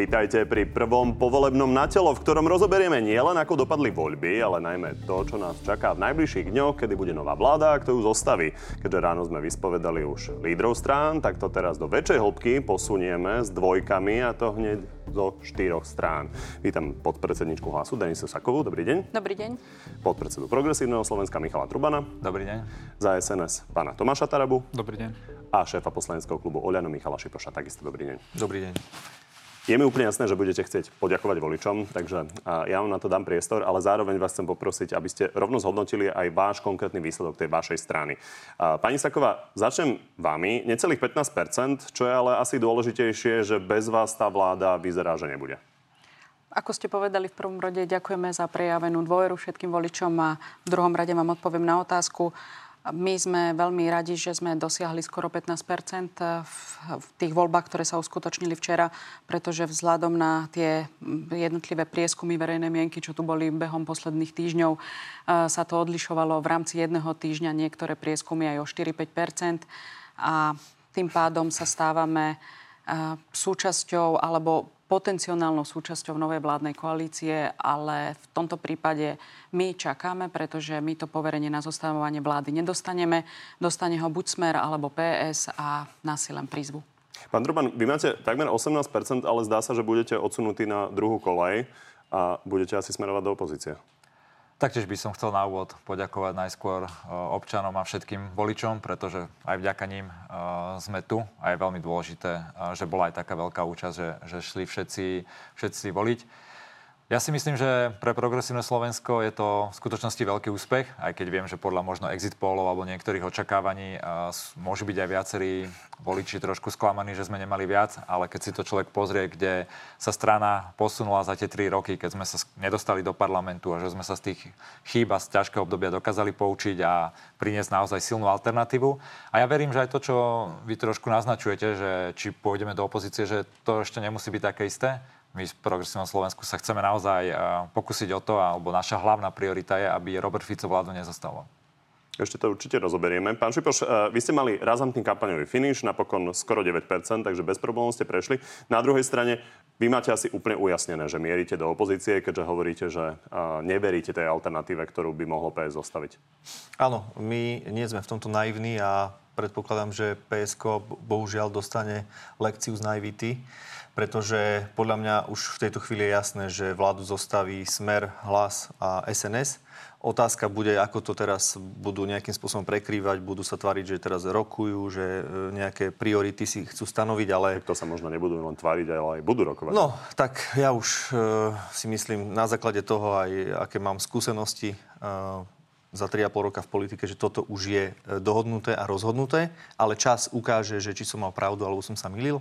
Vítajte pri prvom povolebnom natelo, v ktorom rozoberieme nielen ako dopadli voľby, ale najmä to, čo nás čaká v najbližších dňoch, kedy bude nová vláda a kto ju zostaví. Keďže ráno sme vyspovedali už lídrov strán, tak to teraz do väčšej hĺbky posunieme s dvojkami a to hneď zo štyroch strán. Vítam podpredsedničku hlasu Denisu Sakovú. Dobrý deň. Dobrý deň. Podpredsedu Progresívneho Slovenska Michala Trubana. Dobrý deň. Za SNS pána Tomáša Tarabu. Dobrý deň. A šéfa poslaneckého klubu Oľano Michala Šipoša. Takisto dobrý deň. Dobrý deň. Je mi úplne jasné, že budete chcieť poďakovať voličom, takže ja vám na to dám priestor, ale zároveň vás chcem poprosiť, aby ste rovno zhodnotili aj váš konkrétny výsledok tej vašej strany. Pani Saková, začnem vami. Necelých 15% čo je ale asi dôležitejšie, že bez vás tá vláda vyzerá, že nebude. Ako ste povedali v prvom rade, ďakujeme za prejavenú dôveru všetkým voličom a v druhom rade vám odpoviem na otázku. My sme veľmi radi, že sme dosiahli skoro 15 v tých voľbách, ktoré sa uskutočnili včera, pretože vzhľadom na tie jednotlivé prieskumy verejnej mienky, čo tu boli behom posledných týždňov, e, sa to odlišovalo v rámci jedného týždňa. Niektoré prieskumy aj o 4-5% a tým pádom sa stávame e, súčasťou alebo potenciálnou súčasťou novej vládnej koalície, ale v tomto prípade my čakáme, pretože my to poverenie na zostavovanie vlády nedostaneme. Dostane ho buď Smer alebo PS a nás si len prízvu. Pán Druban, vy máte takmer 18%, ale zdá sa, že budete odsunutí na druhú kolej a budete asi smerovať do opozície. Taktiež by som chcel na úvod poďakovať najskôr e, občanom a všetkým voličom, pretože aj vďaka ním e, sme tu a je veľmi dôležité, e, že bola aj taká veľká účasť, že, že šli všetci, všetci voliť. Ja si myslím, že pre progresívne Slovensko je to v skutočnosti veľký úspech, aj keď viem, že podľa možno exit polov alebo niektorých očakávaní môžu byť aj viacerí voliči trošku sklamaní, že sme nemali viac, ale keď si to človek pozrie, kde sa strana posunula za tie tri roky, keď sme sa nedostali do parlamentu a že sme sa z tých chýb a z ťažkého obdobia dokázali poučiť a priniesť naozaj silnú alternatívu. A ja verím, že aj to, čo vy trošku naznačujete, že či pôjdeme do opozície, že to ešte nemusí byť také isté, my v Progresívnom Slovensku sa chceme naozaj eh, pokúsiť o to, alebo naša hlavná priorita je, aby Robert Fico vládu nezostával. Ešte to určite rozoberieme. Pán Šipoš, eh, vy ste mali razantný kampaňový finish, napokon skoro 9%, takže bez problémov ste prešli. Na druhej strane, vy máte asi úplne ujasnené, že mierite do opozície, keďže hovoríte, že eh, neveríte tej alternatíve, ktorú by mohlo PS zostaviť. Áno, my nie sme v tomto naivní a predpokladám, že PSK bohužiaľ dostane lekciu z naivity pretože podľa mňa už v tejto chvíli je jasné, že vládu zostaví Smer, Hlas a SNS. Otázka bude, ako to teraz budú nejakým spôsobom prekrývať, budú sa tváriť, že teraz rokujú, že e, nejaké priority si chcú stanoviť, ale... Tak to sa možno nebudú len tváriť, ale aj budú rokovať. No, tak ja už uh, si myslím na základe toho aj, aké mám skúsenosti uh, za 3,5 roka v politike, že toto už je dohodnuté a rozhodnuté, ale čas ukáže, že či som mal pravdu alebo som sa milil.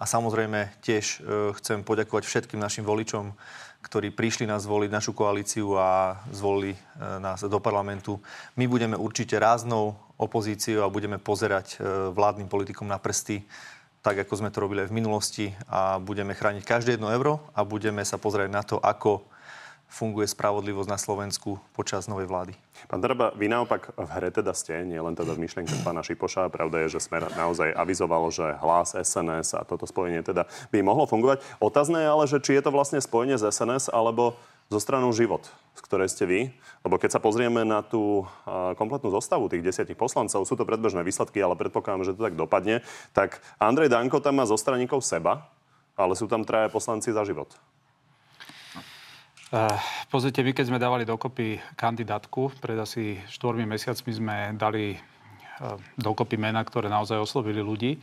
A samozrejme tiež e, chcem poďakovať všetkým našim voličom, ktorí prišli nás zvoliť, našu koalíciu a zvolili e, nás do parlamentu. My budeme určite ráznou opozíciou a budeme pozerať e, vládnym politikom na prsty, tak ako sme to robili aj v minulosti a budeme chrániť každé jedno euro a budeme sa pozerať na to, ako funguje spravodlivosť na Slovensku počas novej vlády. Pán Daraba, vy naopak v hre teda ste, nie len teda v myšlienke pána Šipoša. Pravda je, že Smer naozaj avizovalo, že hlas SNS a toto spojenie teda by mohlo fungovať. Otázne je ale, že či je to vlastne spojenie z SNS alebo zo stranu život, z ktorej ste vy. Lebo keď sa pozrieme na tú kompletnú zostavu tých desiatich poslancov, sú to predbežné výsledky, ale predpokladám, že to tak dopadne, tak Andrej Danko tam má zo straníkov seba, ale sú tam traje poslanci za život. Uh, pozrite, my keď sme dávali dokopy kandidátku, pred asi štvormi mesiacmi sme dali uh, dokopy mena, ktoré naozaj oslovili ľudí,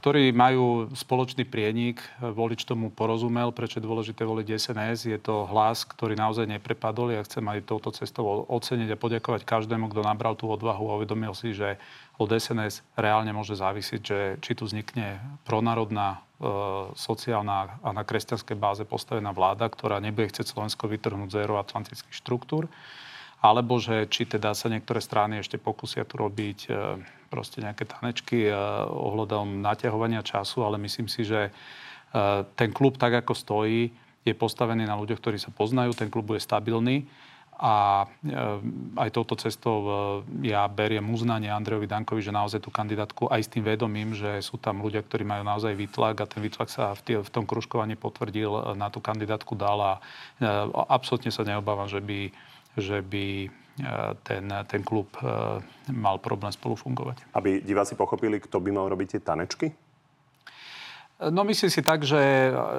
ktorí majú spoločný prienik, volič tomu porozumel, prečo je dôležité voliť SNS. Je to hlas, ktorý naozaj neprepadol. Ja chcem aj touto cestou oceniť a poďakovať každému, kto nabral tú odvahu a uvedomil si, že od SNS reálne môže závisiť, že či tu vznikne pronárodná sociálna a na kresťanskej báze postavená vláda, ktorá nebude chcieť Slovensko vytrhnúť z euroatlantických štruktúr, alebo že či teda sa niektoré strany ešte pokusia tu robiť e, proste nejaké tanečky e, ohľadom naťahovania času, ale myslím si, že ten klub tak, ako stojí, je postavený na ľuďoch, ktorí sa poznajú, ten klub bude stabilný A aj touto cestou ja beriem uznanie Andrejovi Dankovi, že naozaj tú kandidátku aj s tým vedomím, že sú tam ľudia, ktorí majú naozaj výtlak a ten výtlak sa v, tom kružkovaní potvrdil, na tú kandidátku dal a absolútne sa neobávam, že by, že by ten, ten klub mal problém spolu fungovať. Aby diváci pochopili, kto by mal robiť tie tanečky? No myslím si tak, že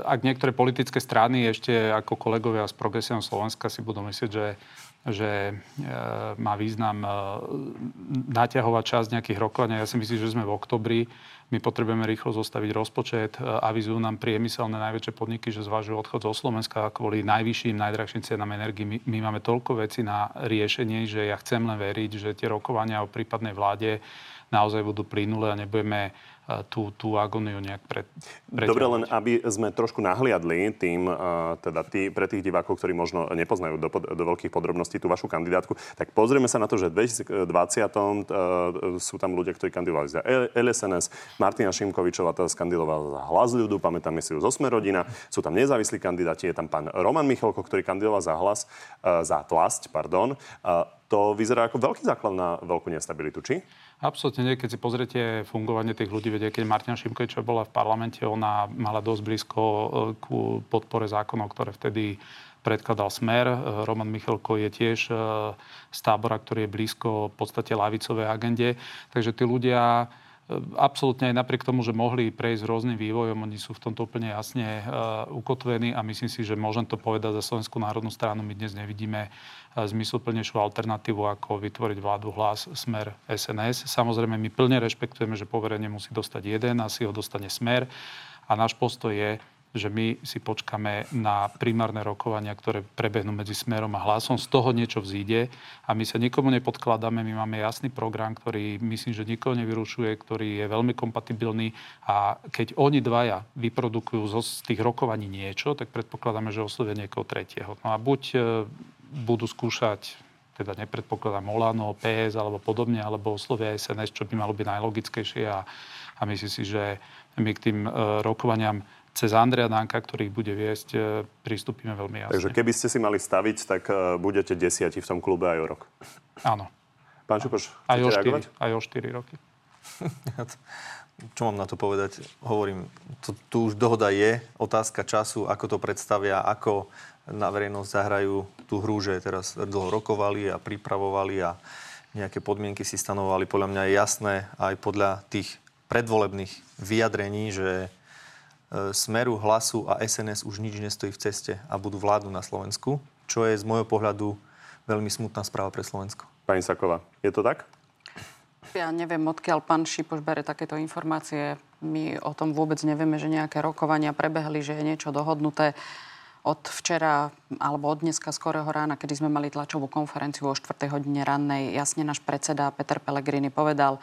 ak niektoré politické strany ešte ako kolegovia z Progresívneho Slovenska si budú myslieť, že, že e, má význam e, naťahovať čas nejakých rokovania, ja si myslím, že sme v oktobri, my potrebujeme rýchlo zostaviť rozpočet, e, avizujú nám priemyselné najväčšie podniky, že zvažujú odchod zo Slovenska kvôli najvyšším, najdrahším cenám energii. My, my máme toľko vecí na riešenie, že ja chcem len veriť, že tie rokovania o prípadnej vláde naozaj budú plynulé a nebudeme tú, tú agóniu nejak pre, Dobre, len aby sme trošku nahliadli tým, teda tí, pre tých divákov, ktorí možno nepoznajú do, do veľkých podrobností tú vašu kandidátku, tak pozrieme sa na to, že v 2020 sú tam ľudia, ktorí kandidovali za LSNS, Martina Šimkovičová teda skandidovala za hlas ľudu, pamätáme si ju zo Smerodina, sú tam nezávislí kandidáti, je tam pán Roman Michalko, ktorý kandidoval za hlas, za tlasť, pardon. To vyzerá ako veľký základ na veľkú nestabilitu, či? Absolutne nie. Keď si pozriete fungovanie tých ľudí, vedia, keď Martina Šimkovičová bola v parlamente, ona mala dosť blízko e, ku podpore zákonov, ktoré vtedy predkladal Smer. E, Roman Michalko je tiež e, z tábora, ktorý je blízko v podstate lavicovej agende. Takže tí ľudia absolútne aj napriek tomu, že mohli prejsť rôznym vývojom, oni sú v tomto úplne jasne ukotvení a myslím si, že môžem to povedať za Slovenskú národnú stranu. My dnes nevidíme zmysluplnejšiu alternatívu, ako vytvoriť vládu hlas Smer SNS. Samozrejme, my plne rešpektujeme, že poverenie musí dostať jeden, asi ho dostane Smer. A náš postoj je, že my si počkáme na primárne rokovania, ktoré prebehnú medzi Smerom a Hlasom. Z toho niečo vzíde a my sa nikomu nepodkladáme. My máme jasný program, ktorý myslím, že nikoho nevyrušuje, ktorý je veľmi kompatibilný a keď oni dvaja vyprodukujú z tých rokovaní niečo, tak predpokladáme, že oslovia niekoho tretieho. No a buď e, budú skúšať teda nepredpokladám Olano, PS alebo podobne, alebo oslovia SNS, čo by malo byť najlogickejšie a, a myslím si, že my k tým uh, rokovaniam cez Andrea Danka, ktorý bude viesť, e, pristúpime veľmi jasne. Takže keby ste si mali staviť, tak e, budete desiati v tom klube aj o rok. Áno. Pán Čupoš, aj o, 4, aj o 4 roky. Čo mám na to povedať? Hovorím, tu, tu už dohoda je, otázka času, ako to predstavia, ako na verejnosť zahrajú tú hru, že teraz dlho rokovali a pripravovali a nejaké podmienky si stanovali. Podľa mňa je jasné aj podľa tých predvolebných vyjadrení, že Smeru, Hlasu a SNS už nič nestojí v ceste a budú vládnu na Slovensku, čo je z môjho pohľadu veľmi smutná správa pre Slovensko. Pani Saková, je to tak? Ja neviem, odkiaľ pán Šipoš bere takéto informácie. My o tom vôbec nevieme, že nejaké rokovania prebehli, že je niečo dohodnuté od včera alebo od dneska skorého rána, kedy sme mali tlačovú konferenciu o 4. hodine rannej, jasne náš predseda Peter Pellegrini povedal,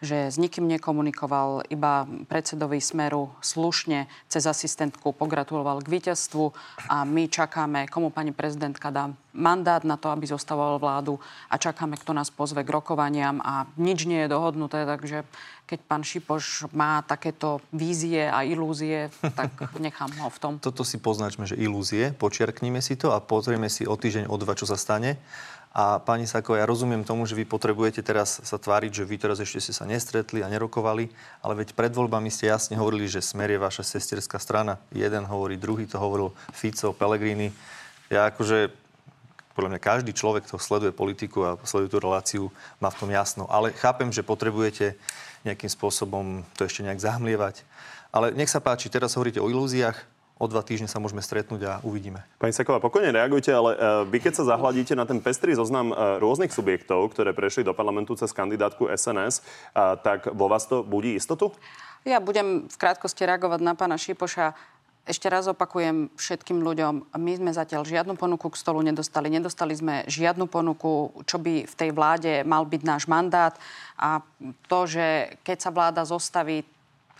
že s nikým nekomunikoval, iba predsedovi Smeru slušne cez asistentku pogratuloval k víťazstvu a my čakáme, komu pani prezidentka dá mandát na to, aby zostavoval vládu a čakáme, kto nás pozve k rokovaniam a nič nie je dohodnuté, takže keď pán Šipoš má takéto vízie a ilúzie, tak nechám ho v tom. Toto si poznačme, že ilúzie, počiarknime si to a pozrieme si o týždeň, o dva, čo sa stane a pani Sako, ja rozumiem tomu, že vy potrebujete teraz sa tváriť, že vy teraz ešte ste sa nestretli a nerokovali, ale veď pred voľbami ste jasne hovorili, že Smer je vaša sesterská strana. Jeden hovorí, druhý to hovoril Fico, Pellegrini. Ja akože podľa mňa každý človek, kto sleduje politiku a sleduje tú reláciu, má v tom jasno. Ale chápem, že potrebujete nejakým spôsobom to ešte nejak zahmlievať. Ale nech sa páči, teraz hovoríte o ilúziách o dva týždne sa môžeme stretnúť a uvidíme. Pani Saková, pokojne reagujte, ale uh, vy keď sa zahľadíte na ten pestrý zoznam uh, rôznych subjektov, ktoré prešli do parlamentu cez kandidátku SNS, uh, tak vo vás to budí istotu? Ja budem v krátkosti reagovať na pána Šipoša. Ešte raz opakujem všetkým ľuďom, my sme zatiaľ žiadnu ponuku k stolu nedostali. Nedostali sme žiadnu ponuku, čo by v tej vláde mal byť náš mandát. A to, že keď sa vláda zostaví,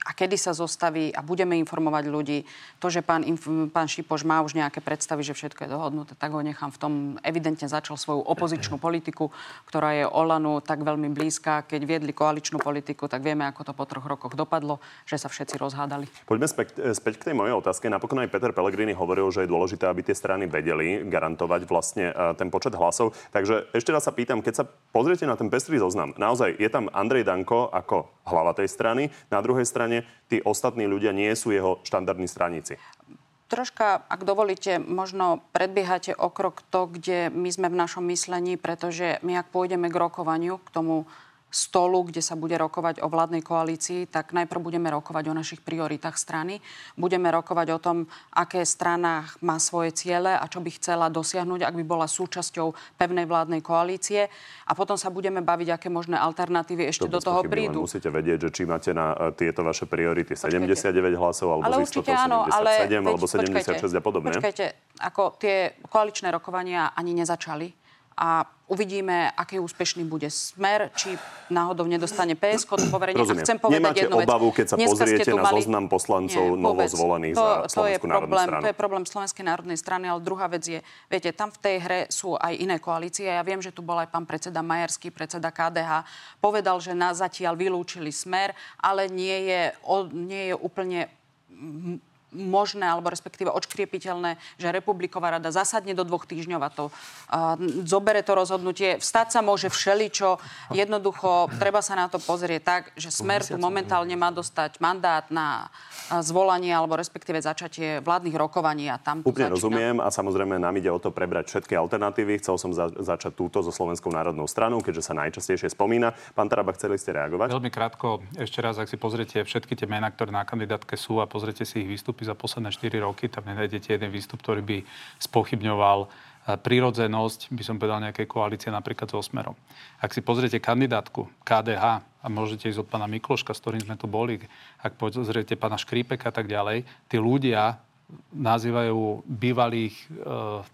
a kedy sa zostaví a budeme informovať ľudí. To, že pán, pán Šipoš má už nejaké predstavy, že všetko je dohodnuté, tak ho nechám v tom. Evidentne začal svoju opozičnú politiku, ktorá je Olanu tak veľmi blízka. Keď viedli koaličnú politiku, tak vieme, ako to po troch rokoch dopadlo, že sa všetci rozhádali. Poďme späť, späť k tej mojej otázke. Napokon aj Peter Pellegrini hovoril, že je dôležité, aby tie strany vedeli garantovať vlastne e, ten počet hlasov. Takže ešte raz sa pýtam, keď sa pozriete na ten pestrý zoznam, naozaj je tam Andrej Danko ako hlava tej strany, na druhej strane tí ostatní ľudia nie sú jeho štandardní straníci. Troška, ak dovolíte, možno predbiehate o krok to, kde my sme v našom myslení, pretože my ak pôjdeme k rokovaniu, k tomu stolu, kde sa bude rokovať o vládnej koalícii, tak najprv budeme rokovať o našich prioritách strany. Budeme rokovať o tom, aké strana má svoje ciele a čo by chcela dosiahnuť, ak by bola súčasťou pevnej vládnej koalície. A potom sa budeme baviť, aké možné alternatívy ešte to do toho prídu. Musíte vedieť, že či máte na e, tieto vaše priority 79 Počkajte. hlasov, alebo ale z 77, áno, ale alebo 76 a podobne. Počkajte, ako tie koaličné rokovania ani nezačali a uvidíme, aký úspešný bude smer, či náhodou nedostane PSK to poverenie. Rozumiem. A chcem povedať Nemáte jednu vec. obavu, keď sa Dneska pozriete na mali... zoznam poslancov Nie, novozvolených to, za to problém, stranu? To je problém Slovenskej národnej strany, ale druhá vec je, viete, tam v tej hre sú aj iné koalície. Ja viem, že tu bol aj pán predseda Majerský, predseda KDH. Povedal, že nás zatiaľ vylúčili smer, ale nie je, nie je úplne možné alebo respektíve odškriepiteľné, že Republiková rada zasadne do dvoch týždňov a to uh, zobere to rozhodnutie. Vstať sa môže všeličo. Jednoducho treba sa na to pozrieť tak, že Smer tu momentálne má dostať mandát na zvolanie alebo respektíve začatie vládnych rokovaní a tam Úplne začína. rozumiem a samozrejme nám ide o to prebrať všetky alternatívy. Chcel som za- začať túto so Slovenskou národnou stranou, keďže sa najčastejšie spomína. Pán Taraba, chceli ste reagovať? Veľmi krátko, ešte raz, ak si pozriete všetky tie mená, ktoré na kandidátke sú a pozriete si ich výstupy za posledné 4 roky, tam nenájdete jeden výstup, ktorý by spochybňoval prirodzenosť, by som povedal, nejakej koalície napríklad so Smerom. Ak si pozriete kandidátku KDH a môžete ísť od pána Mikloška, s ktorým sme tu boli, ak pozriete pána Škrípeka a tak ďalej, tí ľudia nazývajú bývalých e,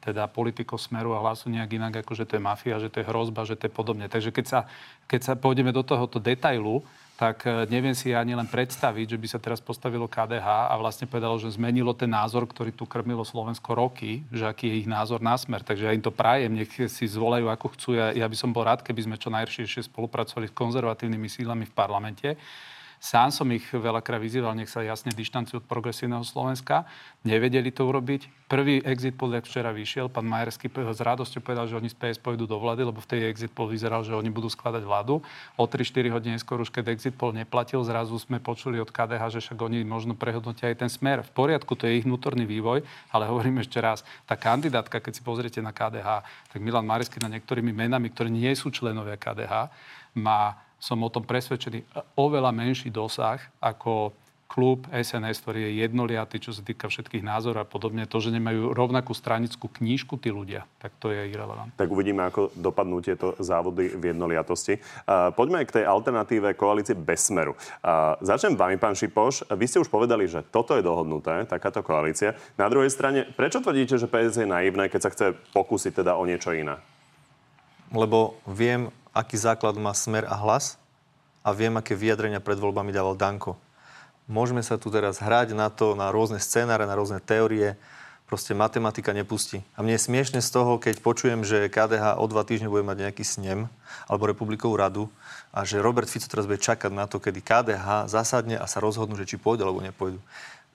teda politikov Smeru a hlasu nejak inak, ako že to je mafia, že to je hrozba, že to je podobne. Takže keď sa, keď sa pôjdeme do tohoto detailu, tak e, neviem si ani len predstaviť, že by sa teraz postavilo KDH a vlastne povedalo, že zmenilo ten názor, ktorý tu krmilo Slovensko roky, že aký je ich názor na smer. Takže ja im to prajem, nech si zvolajú ako chcú. Ja, ja by som bol rád, keby sme čo najširšie spolupracovali s konzervatívnymi sílami v parlamente. Sám som ich veľakrát vyzýval, nech sa jasne dištancujú od progresívneho Slovenska. Nevedeli to urobiť. Prvý exit poll, včera vyšiel, pán Majerský s radosťou povedal, že oni z PS pôjdu do vlády, lebo v tej exit poll vyzeral, že oni budú skladať vládu. O 3-4 hodiny skôr už keď exit poll neplatil, zrazu sme počuli od KDH, že však oni možno prehodnotia aj ten smer. V poriadku, to je ich vnútorný vývoj, ale hovorím ešte raz, tá kandidátka, keď si pozriete na KDH, tak Milan Majerský na niektorými menami, ktoré nie sú členovia KDH, má som o tom presvedčený, oveľa menší dosah ako klub SNS, ktorý je jednoliatý, čo sa týka všetkých názorov a podobne. To, že nemajú rovnakú stranickú knížku tí ľudia, tak to je irrelevant. Tak uvidíme, ako dopadnú tieto závody v jednoliatosti. Uh, poďme k tej alternatíve koalície bez smeru. Uh, začnem vami, pán Šipoš. Vy ste už povedali, že toto je dohodnuté, takáto koalícia. Na druhej strane, prečo tvrdíte, že PS je naivné, keď sa chce pokúsiť teda o niečo iné? Lebo viem, aký základ má smer a hlas a viem, aké vyjadrenia pred voľbami dával Danko. Môžeme sa tu teraz hrať na to, na rôzne scénáre, na rôzne teórie. Proste matematika nepustí. A mne je smiešne z toho, keď počujem, že KDH o dva týždne bude mať nejaký snem alebo republikovú radu a že Robert Fico teraz bude čakať na to, kedy KDH zasadne a sa rozhodnú, že či pôjde alebo nepôjdu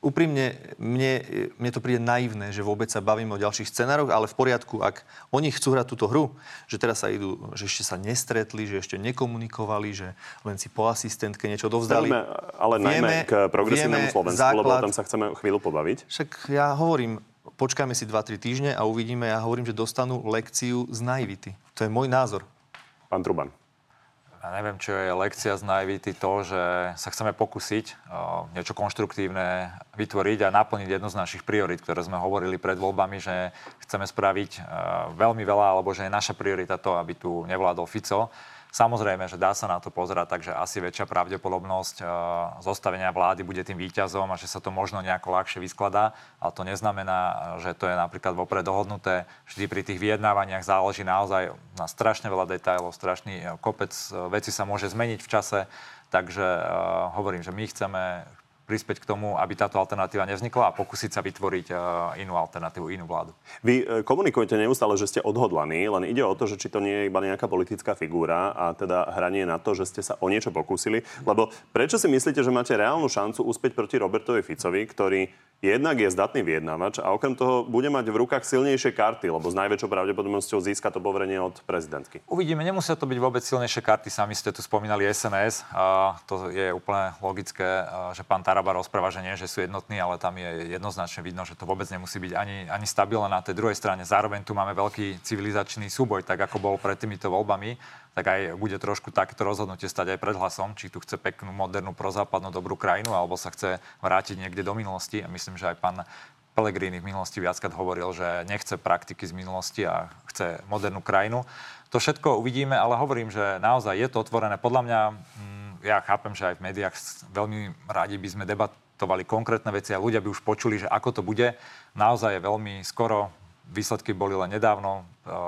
úprimne, mne, mne to príde naivné, že vôbec sa bavíme o ďalších scenároch, ale v poriadku, ak oni chcú hrať túto hru, že teraz sa idú, že ešte sa nestretli, že ešte nekomunikovali, že len si po asistentke niečo dovzdali. Vieme, ale najmä k progresívnemu Slovensku, základ, lebo tam sa chceme chvíľu pobaviť. Však ja hovorím, počkáme si 2-3 týždne a uvidíme, ja hovorím, že dostanú lekciu z naivity. To je môj názor. Pán Truban ja neviem, čo je lekcia z naivity to, že sa chceme pokúsiť o, niečo konštruktívne vytvoriť a naplniť jednu z našich priorit, ktoré sme hovorili pred voľbami, že chceme spraviť o, veľmi veľa, alebo že je naša priorita to, aby tu nevládol Fico. Samozrejme, že dá sa na to pozerať, takže asi väčšia pravdepodobnosť e, zostavenia vlády bude tým výťazom a že sa to možno nejako ľahšie vyskladá, ale to neznamená, že to je napríklad vopred dohodnuté. Vždy pri tých vyjednávaniach záleží naozaj na strašne veľa detailov, strašný e, kopec e, veci sa môže zmeniť v čase, takže hovorím, že my chceme prispieť k tomu, aby táto alternatíva nevznikla a pokúsiť sa vytvoriť uh, inú alternatívu, inú vládu. Vy uh, komunikujete neustále, že ste odhodlaní, len ide o to, že či to nie je iba nejaká politická figúra a teda hranie na to, že ste sa o niečo pokúsili. Lebo prečo si myslíte, že máte reálnu šancu uspieť proti Robertovi Ficovi, ktorý jednak je zdatný vyjednávač a okrem toho bude mať v rukách silnejšie karty, lebo s najväčšou pravdepodobnosťou získa to poverenie od prezidentky. Uvidíme, nemusia to byť vôbec silnejšie karty. Sami ste tu spomínali SNS. A to je úplne logické, že pán Taraba rozpráva, že nie, že sú jednotní, ale tam je jednoznačne vidno, že to vôbec nemusí byť ani, ani stabilné na tej druhej strane. Zároveň tu máme veľký civilizačný súboj, tak ako bol pred týmito voľbami tak aj bude trošku takéto rozhodnutie stať aj pred hlasom, či tu chce peknú, modernú, prozápadnú, dobrú krajinu, alebo sa chce vrátiť niekde do minulosti. A myslím, že aj pán Pellegrini v minulosti viackrát hovoril, že nechce praktiky z minulosti a chce modernú krajinu. To všetko uvidíme, ale hovorím, že naozaj je to otvorené. Podľa mňa, mm, ja chápem, že aj v médiách veľmi rádi by sme debatovali konkrétne veci a ľudia by už počuli, že ako to bude. Naozaj je veľmi skoro, výsledky boli len nedávno,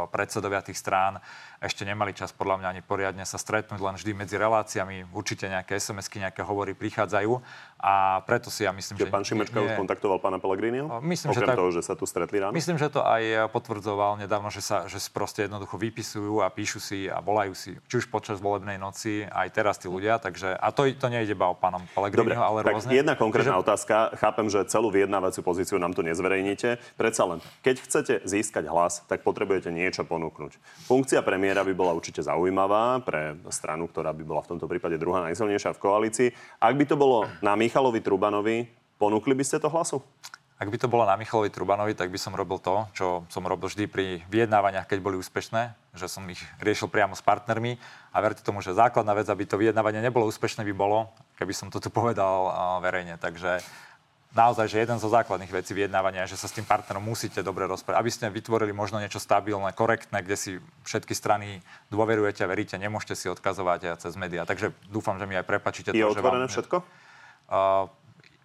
predsedovia tých strán ešte nemali čas podľa mňa ani poriadne sa stretnúť, len vždy medzi reláciami. Určite nejaké SMS-ky, nejaké hovory prichádzajú a preto si ja myslím, že... Pán Šimečka nie, už kontaktoval pána Pellegriniho? Myslím, Okrem že tak, toho, že sa tu stretli ráno? Myslím, že to aj potvrdzoval nedávno, že sa že proste jednoducho vypisujú a píšu si a volajú si, či už počas volebnej noci, aj teraz tí ľudia. Takže, a to, to nejde iba o pánom Pellegriniho, ale tak rôzne. jedna konkrétna Takže... otázka. Chápem, že celú vyjednávaciu pozíciu nám tu nezverejníte. Predsa len, keď chcete získať hlas, tak potrebujete niečo ponúknuť. Funkcia premiéra by bola určite zaujímavá pre stranu, ktorá by bola v tomto prípade druhá najsilnejšia v koalícii. Ak by to bolo na Michalovi Trubanovi, ponúkli by ste to hlasu? Ak by to bolo na Michalovi Trubanovi, tak by som robil to, čo som robil vždy pri vyjednávaniach, keď boli úspešné, že som ich riešil priamo s partnermi. A verte tomu, že základná vec, aby to vyjednávanie nebolo úspešné, by bolo, keby som to tu povedal verejne. Takže naozaj, že jeden zo základných vecí vyjednávania je, že sa s tým partnerom musíte dobre rozprávať, aby ste vytvorili možno niečo stabilné, korektné, kde si všetky strany dôverujete a veríte, nemôžete si odkazovať cez médiá. Takže dúfam, že mi aj prepačíte je to, že vám... všetko? Uh,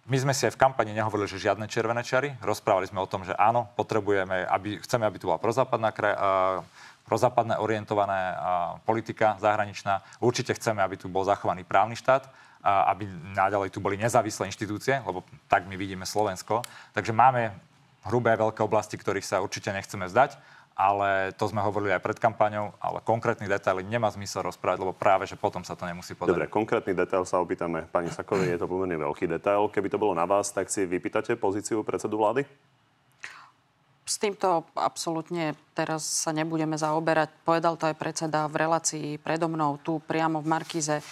my sme si aj v kampani nehovorili, že žiadne červené čary. Rozprávali sme o tom, že áno, potrebujeme, aby, chceme, aby tu bola prozápadná kraj, uh, prozápadne orientovaná politika zahraničná. Určite chceme, aby tu bol zachovaný právny štát aby naďalej tu boli nezávislé inštitúcie, lebo tak my vidíme Slovensko. Takže máme hrubé veľké oblasti, ktorých sa určite nechceme vzdať, ale to sme hovorili aj pred kampaňou, ale konkrétny detaily nemá zmysel rozprávať, lebo práve, že potom sa to nemusí podať. Dobre, konkrétny detail sa opýtame pani Sakovej, je to pomerne veľký detail. Keby to bolo na vás, tak si vypýtate pozíciu predsedu vlády? S týmto absolútne teraz sa nebudeme zaoberať. Povedal to aj predseda v relácii predo mnou, tu priamo v Markize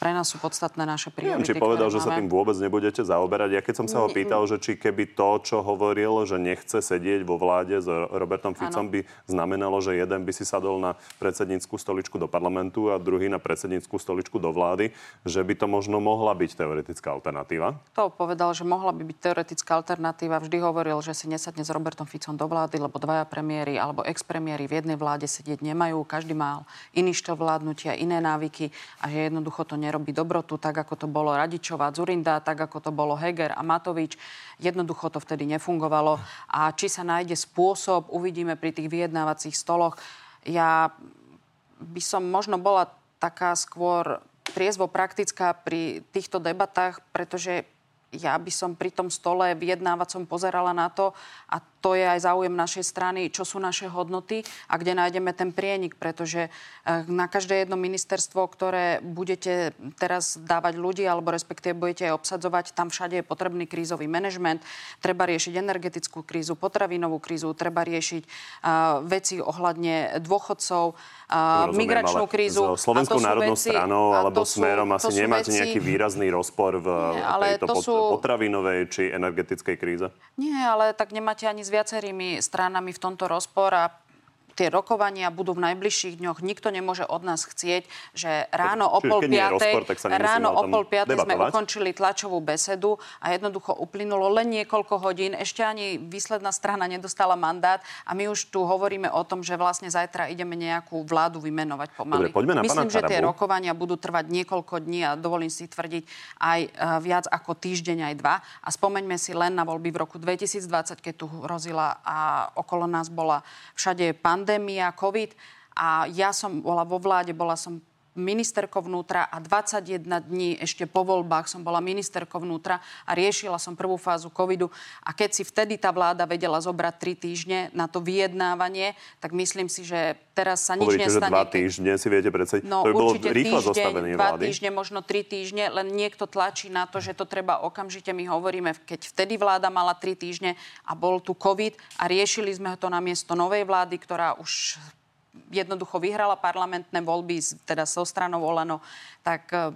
pre nás sú podstatné naše priority. Neviem, či povedal, že máme. sa tým vôbec nebudete zaoberať. Ja keď som sa ho pýtal, že či keby to, čo hovoril, že nechce sedieť vo vláde s Robertom Ficom, ano. by znamenalo, že jeden by si sadol na predsedníckú stoličku do parlamentu a druhý na predsedníckú stoličku do vlády, že by to možno mohla byť teoretická alternatíva? To povedal, že mohla by byť teoretická alternatíva. Vždy hovoril, že si nesadne s Robertom Ficom do vlády, lebo dvaja premiéry alebo expremiéry v jednej vláde sedieť nemajú. Každý mal iný štýl vládnutia, iné návyky a že jednoducho to ne nerobí dobrotu, tak ako to bolo Radičová, Zurinda, tak ako to bolo Heger a Matovič. Jednoducho to vtedy nefungovalo. A či sa nájde spôsob, uvidíme pri tých vyjednávacích stoloch. Ja by som možno bola taká skôr triezvo praktická pri týchto debatách, pretože ja by som pri tom stole vyjednávacom pozerala na to, a to je aj záujem našej strany, čo sú naše hodnoty a kde nájdeme ten prienik, pretože eh, na každé jedno ministerstvo, ktoré budete teraz dávať ľudí, alebo respektíve budete aj obsadzovať, tam všade je potrebný krízový manažment, treba riešiť energetickú krízu, potravinovú krízu, treba riešiť uh, veci ohľadne dôchodcov, uh, Rozumiem, migračnú krízu. S Slovenskou národnou veci, stranou alebo sú, smerom asi nemáte veci, nejaký výrazný rozpor v nie, ale tejto to sú... potravinovej či energetickej kríze? Nie, ale tak nemáte ani viacerými stranami v tomto rozpor a tie rokovania budú v najbližších dňoch. Nikto nemôže od nás chcieť, že ráno o pol piatej, ráno o pol piatej sme ukončili tlačovú besedu a jednoducho uplynulo len niekoľko hodín. Ešte ani výsledná strana nedostala mandát a my už tu hovoríme o tom, že vlastne zajtra ideme nejakú vládu vymenovať pomaly. Dobre, poďme na Myslím, že tie rokovania budú trvať niekoľko dní a dovolím si tvrdiť aj e, viac ako týždeň, aj dva. A spomeňme si len na voľby v roku 2020, keď tu hrozila a okolo nás bola všade pandémia pandémia, COVID. A ja som bola vo vláde, bola som ministerkou vnútra a 21 dní ešte po voľbách som bola ministerkou vnútra a riešila som prvú fázu covidu. A keď si vtedy tá vláda vedela zobrať 3 týždne na to vyjednávanie, tak myslím si, že teraz sa nič Hovoríte, nestane. že dva týždne si viete predstaviť. No, to by bolo rýchlo týždeň, zostavenie vlády. týždne, možno tri týždne, len niekto tlačí na to, že to treba okamžite. My hovoríme, keď vtedy vláda mala tri týždne a bol tu COVID a riešili sme to na miesto novej vlády, ktorá už jednoducho vyhrala parlamentné voľby, teda so stranou Olano, tak e,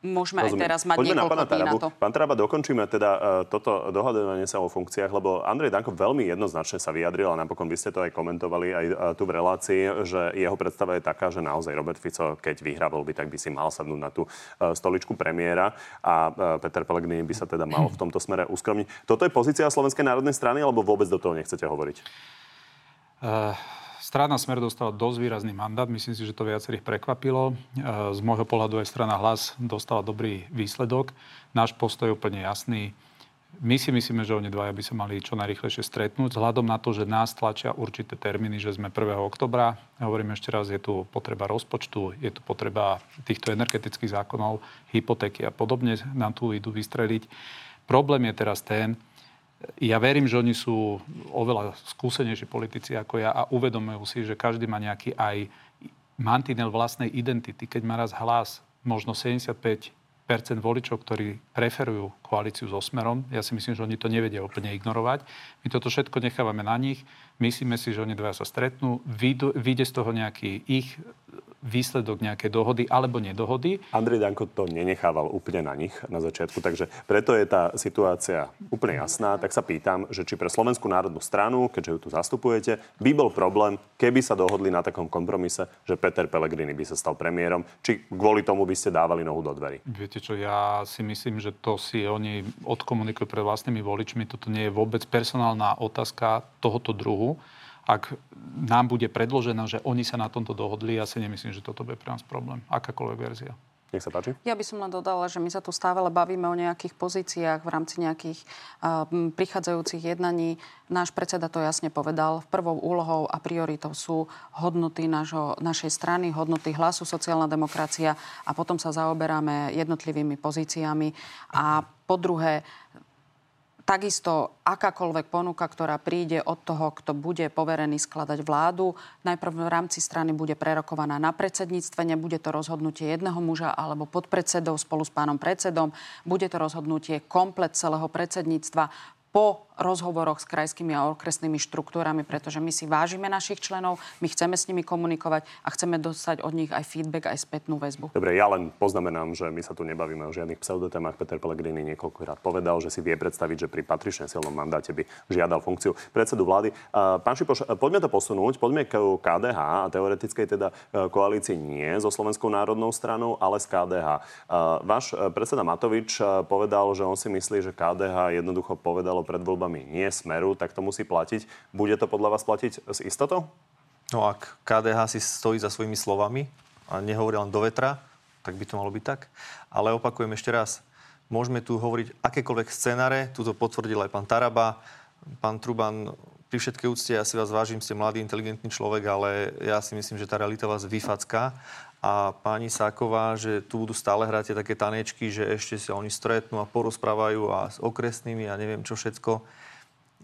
môžeme aj Rozumiem. teraz mať Poďme na niekoľko pána dní na to. Pán Taraba, dokončíme teda uh, toto dohadovanie sa o funkciách, lebo Andrej Danko veľmi jednoznačne sa vyjadril a napokon vy ste to aj komentovali aj uh, tu v relácii, že jeho predstava je taká, že naozaj Robert Fico, keď vyhrá voľby, tak by si mal sadnúť na tú uh, stoličku premiéra a uh, Peter Pellegrini by sa teda mal v tomto smere uskromniť. Toto je pozícia Slovenskej národnej strany, alebo vôbec do toho nechcete hovoriť? Eh, Strana Smer dostala dosť výrazný mandát. Myslím si, že to viacerých prekvapilo. Eh, Z môjho pohľadu aj strana Hlas dostala dobrý výsledok. Náš postoj je úplne jasný. My si myslíme, že oni dvaja by sa mali čo najrychlejšie stretnúť, vzhľadom na to, že nás tlačia určité termíny, že sme 1. oktobra. Hovorím ešte raz, je tu potreba rozpočtu, je tu potreba týchto energetických zákonov, hypotéky a podobne nám tu idú vystreliť. Problém je teraz ten, ja verím, že oni sú oveľa skúsenejší politici ako ja a uvedomujú si, že každý má nejaký aj mantinel vlastnej identity. Keď má raz hlas možno 75% voličov, ktorí preferujú koalíciu so Smerom. Ja si myslím, že oni to nevedia úplne ignorovať. My toto všetko nechávame na nich. Myslíme si, že oni dvaja sa stretnú. Vyjde z toho nejaký ich výsledok nejakej dohody alebo nedohody. Andrej Danko to nenechával úplne na nich na začiatku, takže preto je tá situácia úplne jasná. Tak sa pýtam, že či pre Slovenskú národnú stranu, keďže ju tu zastupujete, by bol problém, keby sa dohodli na takom kompromise, že Peter Pellegrini by sa stal premiérom, či kvôli tomu by ste dávali nohu do dverí. Viete čo, ja si myslím, že to si oni odkomunikujú pred vlastnými voličmi. Toto nie je vôbec personálna otázka tohoto druhu. Ak nám bude predložená, že oni sa na tomto dohodli, ja si nemyslím, že toto bude pre nás problém. Akákoľvek verzia. Nech sa páči. Ja by som len dodala, že my sa tu stále bavíme o nejakých pozíciách v rámci nejakých uh, prichádzajúcich jednaní. Náš predseda to jasne povedal. Prvou úlohou a prioritou sú hodnoty našo, našej strany, hodnoty hlasu sociálna demokracia a potom sa zaoberáme jednotlivými pozíciami. A po druhé, Takisto akákoľvek ponuka, ktorá príde od toho, kto bude poverený skladať vládu, najprv v rámci strany bude prerokovaná na predsedníctve, nebude to rozhodnutie jedného muža alebo podpredsedov spolu s pánom predsedom, bude to rozhodnutie komplet celého predsedníctva po rozhovoroch s krajskými a okresnými štruktúrami, pretože my si vážime našich členov, my chceme s nimi komunikovať a chceme dostať od nich aj feedback, aj spätnú väzbu. Dobre, ja len poznamenám, že my sa tu nebavíme o žiadnych pseudotémach. Peter Pellegrini niekoľkokrát povedal, že si vie predstaviť, že pri patrične silnom mandáte by žiadal funkciu predsedu vlády. Pán Šipoš, poďme to posunúť. Poďme k KDH a teoretickej teda uh, koalícii nie so Slovenskou národnou stranou, ale s KDH. Uh, Váš uh, predseda Matovič povedal, že on si myslí, že KDH jednoducho povedalo pred voľbami nie smeru, tak to musí platiť. Bude to podľa vás platiť s istotou? No ak KDH si stojí za svojimi slovami a nehovorí len do vetra, tak by to malo byť tak. Ale opakujem ešte raz, môžeme tu hovoriť akékoľvek scenáre, tu to potvrdil aj pán Taraba, pán Truban, pri všetkej úcte, ja si vás vážim, ste mladý, inteligentný človek, ale ja si myslím, že tá realita vás vyfacká. A pani Sáková, že tu budú stále hrať tie také tanečky, že ešte sa oni stretnú a porozprávajú a s okresnými a neviem čo všetko.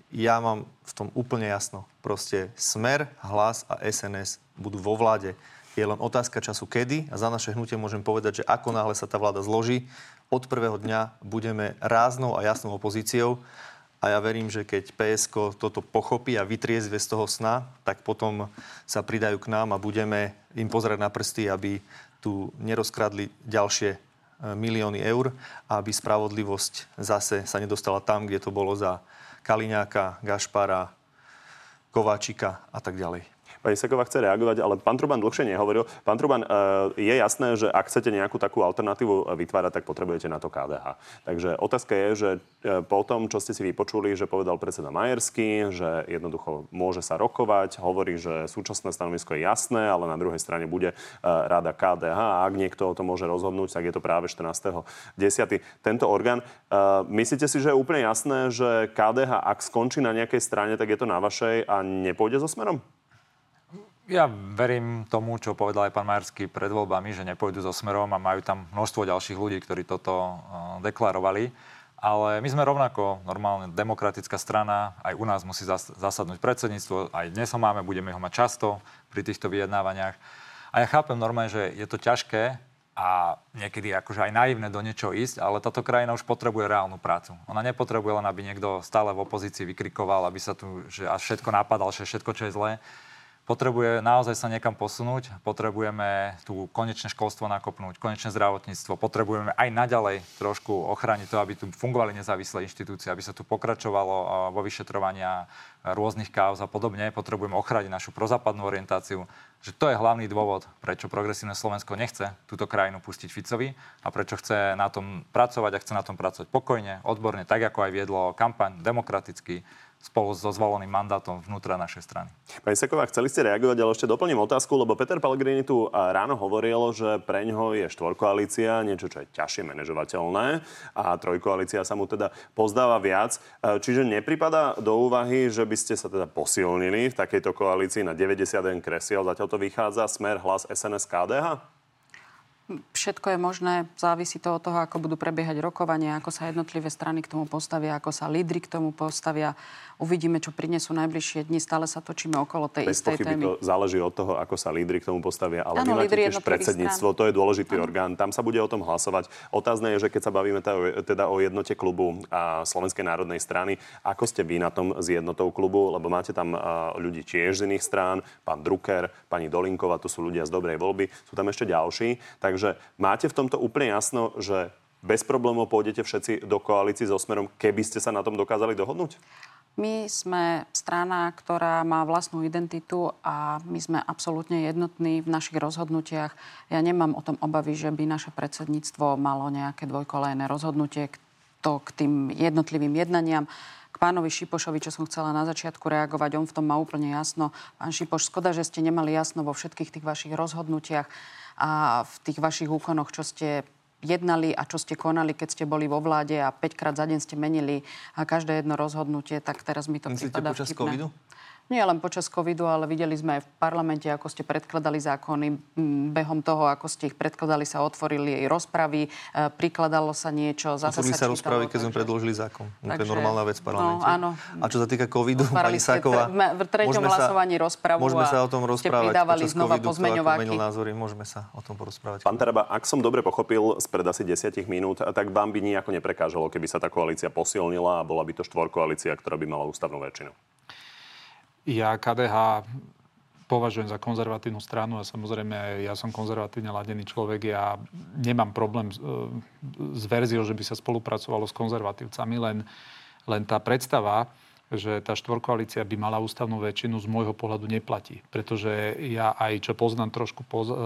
Ja mám v tom úplne jasno. Proste Smer, Hlas a SNS budú vo vláde. Je len otázka času kedy a za naše hnutie môžem povedať, že ako náhle sa tá vláda zloží, od prvého dňa budeme ráznou a jasnou opozíciou a ja verím, že keď PSK toto pochopí a vytriezve z toho sna, tak potom sa pridajú k nám a budeme im pozerať na prsty, aby tu nerozkradli ďalšie e, milióny eur a aby spravodlivosť zase sa nedostala tam, kde to bolo za Kaliňáka, Gašpara, Kováčika a tak ďalej. Pani Seková chce reagovať, ale pán Truban dlhšie nehovoril. Pán Truban, e, je jasné, že ak chcete nejakú takú alternatívu vytvárať, tak potrebujete na to KDH. Takže otázka je, že e, po tom, čo ste si vypočuli, že povedal predseda Majerský, že jednoducho môže sa rokovať, hovorí, že súčasné stanovisko je jasné, ale na druhej strane bude e, rada KDH a ak niekto o to môže rozhodnúť, tak je to práve 14.10. Tento orgán. Myslíte si, že je úplne jasné, že KDH, ak skončí na nejakej strane, tak je to na vašej a nepôjde so smerom? Ja verím tomu, čo povedal aj pán Majerský pred voľbami, že nepôjdu so Smerom a majú tam množstvo ďalších ľudí, ktorí toto deklarovali. Ale my sme rovnako normálne demokratická strana, aj u nás musí zasadnúť predsedníctvo, aj dnes ho máme, budeme ho mať často pri týchto vyjednávaniach. A ja chápem normálne, že je to ťažké a niekedy akože aj naivné do niečoho ísť, ale táto krajina už potrebuje reálnu prácu. Ona nepotrebuje len, aby niekto stále v opozícii vykrikoval, aby sa tu, že až všetko napadal, že všetko, čo je zlé potrebuje naozaj sa niekam posunúť, potrebujeme tu konečné školstvo nakopnúť, konečné zdravotníctvo, potrebujeme aj naďalej trošku ochrániť to, aby tu fungovali nezávislé inštitúcie, aby sa tu pokračovalo vo vyšetrovania rôznych káuz a podobne. Potrebujeme ochrániť našu prozápadnú orientáciu, že to je hlavný dôvod, prečo progresívne Slovensko nechce túto krajinu pustiť Ficovi a prečo chce na tom pracovať a chce na tom pracovať pokojne, odborne, tak ako aj viedlo kampaň demokraticky, spolu so zvoleným mandátom vnútra našej strany. Pani Seková, chceli ste reagovať, ale ešte doplním otázku, lebo Peter Pellegrini tu ráno hovoril, že pre ňoho je štvorkoalícia niečo, čo je ťažšie manažovateľné a trojkoalícia sa mu teda pozdáva viac. E, čiže nepripada do úvahy, že by ste sa teda posilnili v takejto koalícii na 91 kresiel, zatiaľ to vychádza smer hlas SNS KDH? Všetko je možné, závisí to od toho, ako budú prebiehať rokovania, ako sa jednotlivé strany k tomu postavia, ako sa lídry k tomu postavia. Uvidíme, čo prinesú najbližšie dni. Stále sa točíme okolo tej Bez istej témy. to záleží od toho, ako sa lídry k tomu postavia. Ale ano, vy máte tiež predsedníctvo, strán. to je dôležitý ano. orgán. Tam sa bude o tom hlasovať. Otázne je, že keď sa bavíme teda o jednote klubu a Slovenskej národnej strany, ako ste vy na tom s jednotou klubu, lebo máte tam ľudí tiež z iných strán, pán Drucker, pani Dolinková, to sú ľudia z dobrej voľby, sú tam ešte ďalší. Takže máte v tomto úplne jasno, že bez problémov pôjdete všetci do koalícii so Smerom, keby ste sa na tom dokázali dohodnúť? My sme strana, ktorá má vlastnú identitu a my sme absolútne jednotní v našich rozhodnutiach. Ja nemám o tom obavy, že by naše predsedníctvo malo nejaké dvojkolejné rozhodnutie to k tým jednotlivým jednaniam. K pánovi Šipošovi, čo som chcela na začiatku reagovať, on v tom má úplne jasno. Pán Šipoš, skoda, že ste nemali jasno vo všetkých tých vašich rozhodnutiach a v tých vašich úkonoch, čo ste jednali a čo ste konali, keď ste boli vo vláde a 5 krát za deň ste menili každé jedno rozhodnutie, tak teraz mi to Myslíte prípada počas vtipné. covidu? Nie len počas covidu, ale videli sme aj v parlamente, ako ste predkladali zákony. Behom toho, ako ste ich predkladali, sa otvorili aj rozpravy, e, prikladalo sa niečo. Zase Otvorili sa, sa rozpravy, keď sme predložili zákon. Takže, to je normálna vec v no, parlamente. No, áno. A čo sa týka covidu, pani Sáková... V treťom hlasovaní rozpravu môžeme sa o tom rozprávať. Ste pridávali znova COVIdu, pozmeňováky. názory, môžeme sa o tom porozprávať. Pán Taraba, ak som dobre pochopil spred asi 10 minút, tak vám by nejako neprekážalo, keby sa tá koalícia posilnila a bola by to štvorkoalícia, ktorá by mala ústavnú väčšinu. Ja KDH považujem za konzervatívnu stranu a samozrejme ja som konzervatívne ladený človek. Ja nemám problém s, e, s verziou, že by sa spolupracovalo s konzervatívcami, len, len tá predstava, že tá štvorkoalícia by mala ústavnú väčšinu z môjho pohľadu neplatí. Pretože ja aj, čo poznám trošku poz, e,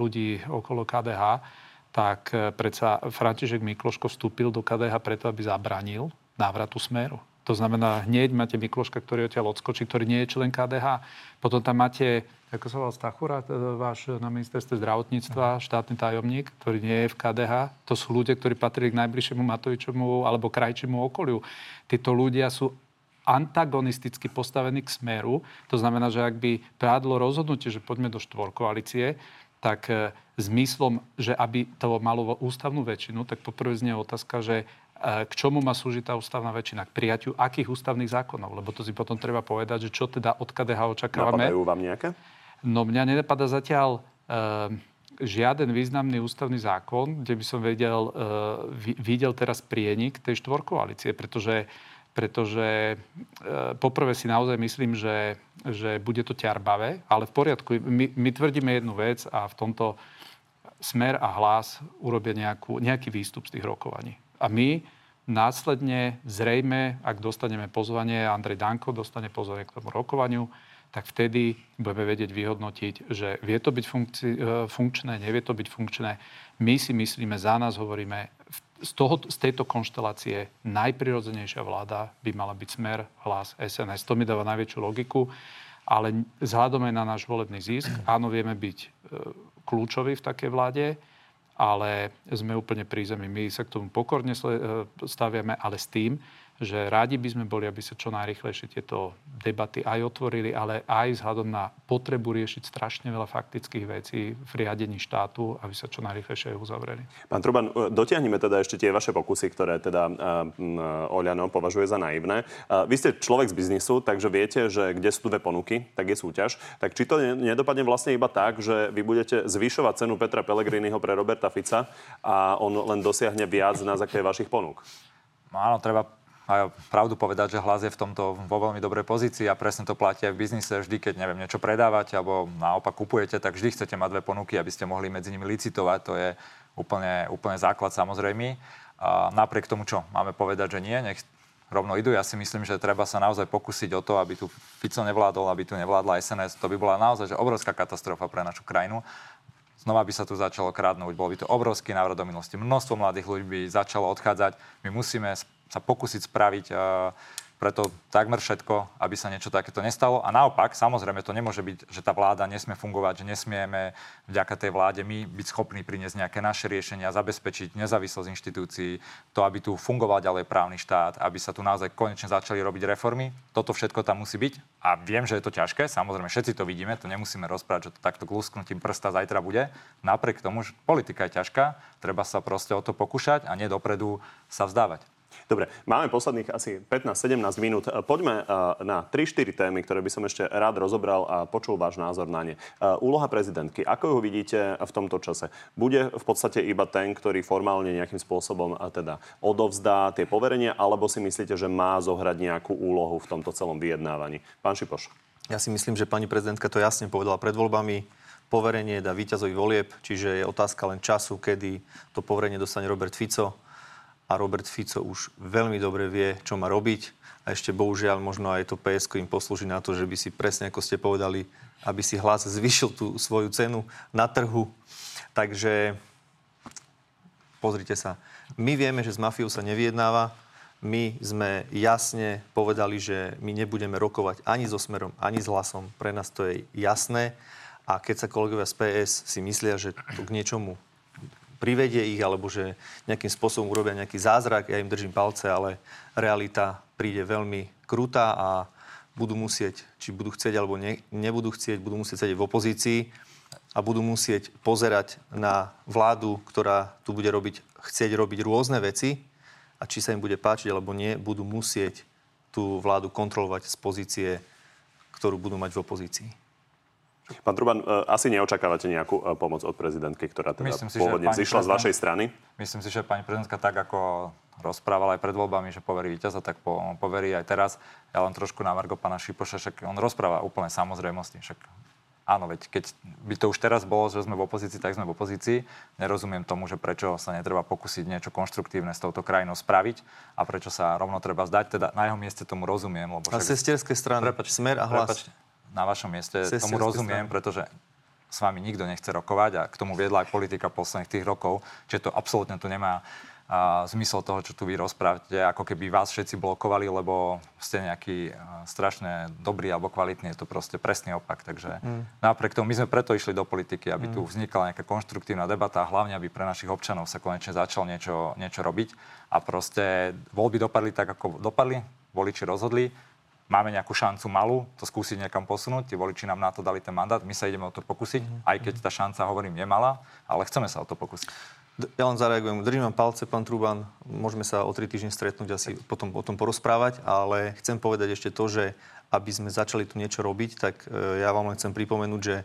ľudí okolo KDH, tak e, predsa František Mikloško vstúpil do KDH preto, aby zabránil návratu smeru. To znamená, hneď máte Mikloška, ktorý odtiaľ odskočí, ktorý nie je člen KDH. Potom tam máte, ako sa volá Stachura, váš na ministerstve zdravotníctva, štátny tajomník, ktorý nie je v KDH. To sú ľudia, ktorí patrili k najbližšiemu Matovičomu alebo krajčiemu okoliu. Títo ľudia sú antagonisticky postavení k smeru. To znamená, že ak by prádlo rozhodnutie, že poďme do štvorkoalície, tak e, zmyslom, že aby to malo ústavnú väčšinu, tak poprvé znie otázka, že k čomu má slúžiť tá ústavná väčšina? K prijaťu akých ústavných zákonov? Lebo to si potom treba povedať, že čo teda od KDH očakávame. Napadajú vám nejaké? No mňa nenapadá zatiaľ uh, žiaden významný ústavný zákon, kde by som vedel, uh, videl teraz prienik tej štvorkoalície, pretože pretože e, poprvé si naozaj myslím, že, že bude to ťarbavé, ale v poriadku. My, my tvrdíme jednu vec a v tomto smer a hlas urobia nejakú, nejaký výstup z tých rokovaní. A my následne, zrejme, ak dostaneme pozvanie, Andrej Danko dostane pozvanie k tomu rokovaniu, tak vtedy budeme vedieť vyhodnotiť, že vie to byť funkci- e, funkčné, nevie to byť funkčné. My si myslíme, za nás hovoríme, z, toho, z tejto konštelácie najprirodzenejšia vláda by mala byť smer, hlas, SNS. To mi dáva najväčšiu logiku, ale vzhľadom aj na náš volebný zisk, áno, vieme byť e, kľúčoví v takej vláde, ale sme úplne pri zemi. My sa k tomu pokorne e, staviame, ale s tým, že rádi by sme boli, aby sa čo najrychlejšie tieto debaty aj otvorili, ale aj vzhľadom na potrebu riešiť strašne veľa faktických vecí v riadení štátu, aby sa čo najrychlejšie uzavreli. Pán Truban, e, dotiahneme teda ešte tie vaše pokusy, ktoré teda uh, Oľano považuje za naivné. Uh, vy ste človek z biznisu, takže viete, že kde sú dve ponuky, tak je súťaž. Tak či to nedopadne vlastne iba tak, že vy budete zvyšovať cenu Petra Pellegriniho pre Roberta Fica a on len dosiahne viac na základe vašich ponúk? No áno, treba a pravdu povedať, že hlas je v tomto vo veľmi dobrej pozícii a presne to platí aj v biznise. Vždy, keď neviem, niečo predávate alebo naopak kupujete, tak vždy chcete mať dve ponuky, aby ste mohli medzi nimi licitovať. To je úplne, úplne základ samozrejme. A napriek tomu, čo máme povedať, že nie, nech rovno idú. Ja si myslím, že treba sa naozaj pokúsiť o to, aby tu Fico nevládol, aby tu nevládla SNS. To by bola naozaj že obrovská katastrofa pre našu krajinu znova by sa tu začalo kradnúť. Bol by to obrovský návrat do minulosti. Množstvo mladých ľudí by začalo odchádzať. My musíme sa pokúsiť spraviť uh, preto takmer všetko, aby sa niečo takéto nestalo. A naopak, samozrejme, to nemôže byť, že tá vláda nesmie fungovať, že nesmieme vďaka tej vláde my byť schopní priniesť nejaké naše riešenia, zabezpečiť nezávislosť inštitúcií, to, aby tu fungoval ďalej právny štát, aby sa tu naozaj konečne začali robiť reformy. Toto všetko tam musí byť. A viem, že je to ťažké, samozrejme, všetci to vidíme, to nemusíme rozprávať, že to takto lusknutím prsta zajtra bude. Napriek tomu, že politika je ťažká, treba sa proste o to pokúšať a nie dopredu sa vzdávať. Dobre, máme posledných asi 15-17 minút. E, poďme e, na 3-4 témy, ktoré by som ešte rád rozobral a počul váš názor na ne. E, úloha prezidentky. Ako ju vidíte v tomto čase? Bude v podstate iba ten, ktorý formálne nejakým spôsobom teda odovzdá tie poverenia, alebo si myslíte, že má zohrať nejakú úlohu v tomto celom vyjednávaní? Pán Šipoš. Ja si myslím, že pani prezidentka to jasne povedala pred voľbami poverenie dá víťazovi volieb, čiže je otázka len času, kedy to poverenie dostane Robert Fico a Robert Fico už veľmi dobre vie, čo má robiť. A ešte bohužiaľ možno aj to PSK im poslúži na to, že by si presne ako ste povedali, aby si hlas zvyšil tú svoju cenu na trhu. Takže pozrite sa. My vieme, že s mafiou sa nevyjednáva. My sme jasne povedali, že my nebudeme rokovať ani so Smerom, ani s hlasom. Pre nás to je jasné. A keď sa kolegovia z PS si myslia, že to k niečomu privedie ich, alebo že nejakým spôsobom urobia nejaký zázrak. Ja im držím palce, ale realita príde veľmi krutá a budú musieť, či budú chcieť alebo ne, nebudú chcieť, budú musieť sedieť v opozícii a budú musieť pozerať na vládu, ktorá tu bude robiť, chcieť robiť rôzne veci a či sa im bude páčiť alebo nie, budú musieť tú vládu kontrolovať z pozície, ktorú budú mať v opozícii. Pán Truban, e, asi neočakávate nejakú e, pomoc od prezidentky, ktorá teda Myslím si, pôvodne vzýšla z vašej strany? Myslím si, že pani prezidentka tak ako rozprávala aj pred voľbami, že poverí víťaza, tak po, poverí aj teraz. Ja len trošku na Margo pána Šipoša, však on rozpráva úplne samozrejmosti. Však áno, veď keď by to už teraz bolo, že sme v opozícii, tak sme v opozícii. Nerozumiem tomu, že prečo sa netreba pokúsiť niečo konštruktívne s touto krajinou spraviť a prečo sa rovno treba zdať. Teda na jeho mieste tomu rozumiem. Lebo však... A sestierské strany, prepač, smer a hlas. Prepačte, na vašom mieste tomu rozumiem, strany. pretože s vami nikto nechce rokovať a k tomu viedla aj politika posledných tých rokov, čiže to absolútne tu nemá a zmysel toho, čo tu vy rozprávate, ako keby vás všetci blokovali, lebo ste nejaký strašne dobrý alebo kvalitný, je to proste presný opak. Takže mm. napriek tomu my sme preto išli do politiky, aby mm. tu vznikla nejaká konštruktívna debata a hlavne, aby pre našich občanov sa konečne začal niečo, niečo robiť. A proste voľby dopadli tak, ako dopadli, voliči rozhodli máme nejakú šancu malú to skúsiť niekam posunúť. Tí voliči nám na to dali ten mandát, my sa ideme o to pokúsiť, mm-hmm. aj keď tá šanca, hovorím, je malá, ale chceme sa o to pokúsiť. Ja len zareagujem. Držím vám palce, pán Truban. Môžeme sa o tri týždne stretnúť asi potom o tom porozprávať, ale chcem povedať ešte to, že aby sme začali tu niečo robiť, tak e, ja vám len chcem pripomenúť, že e,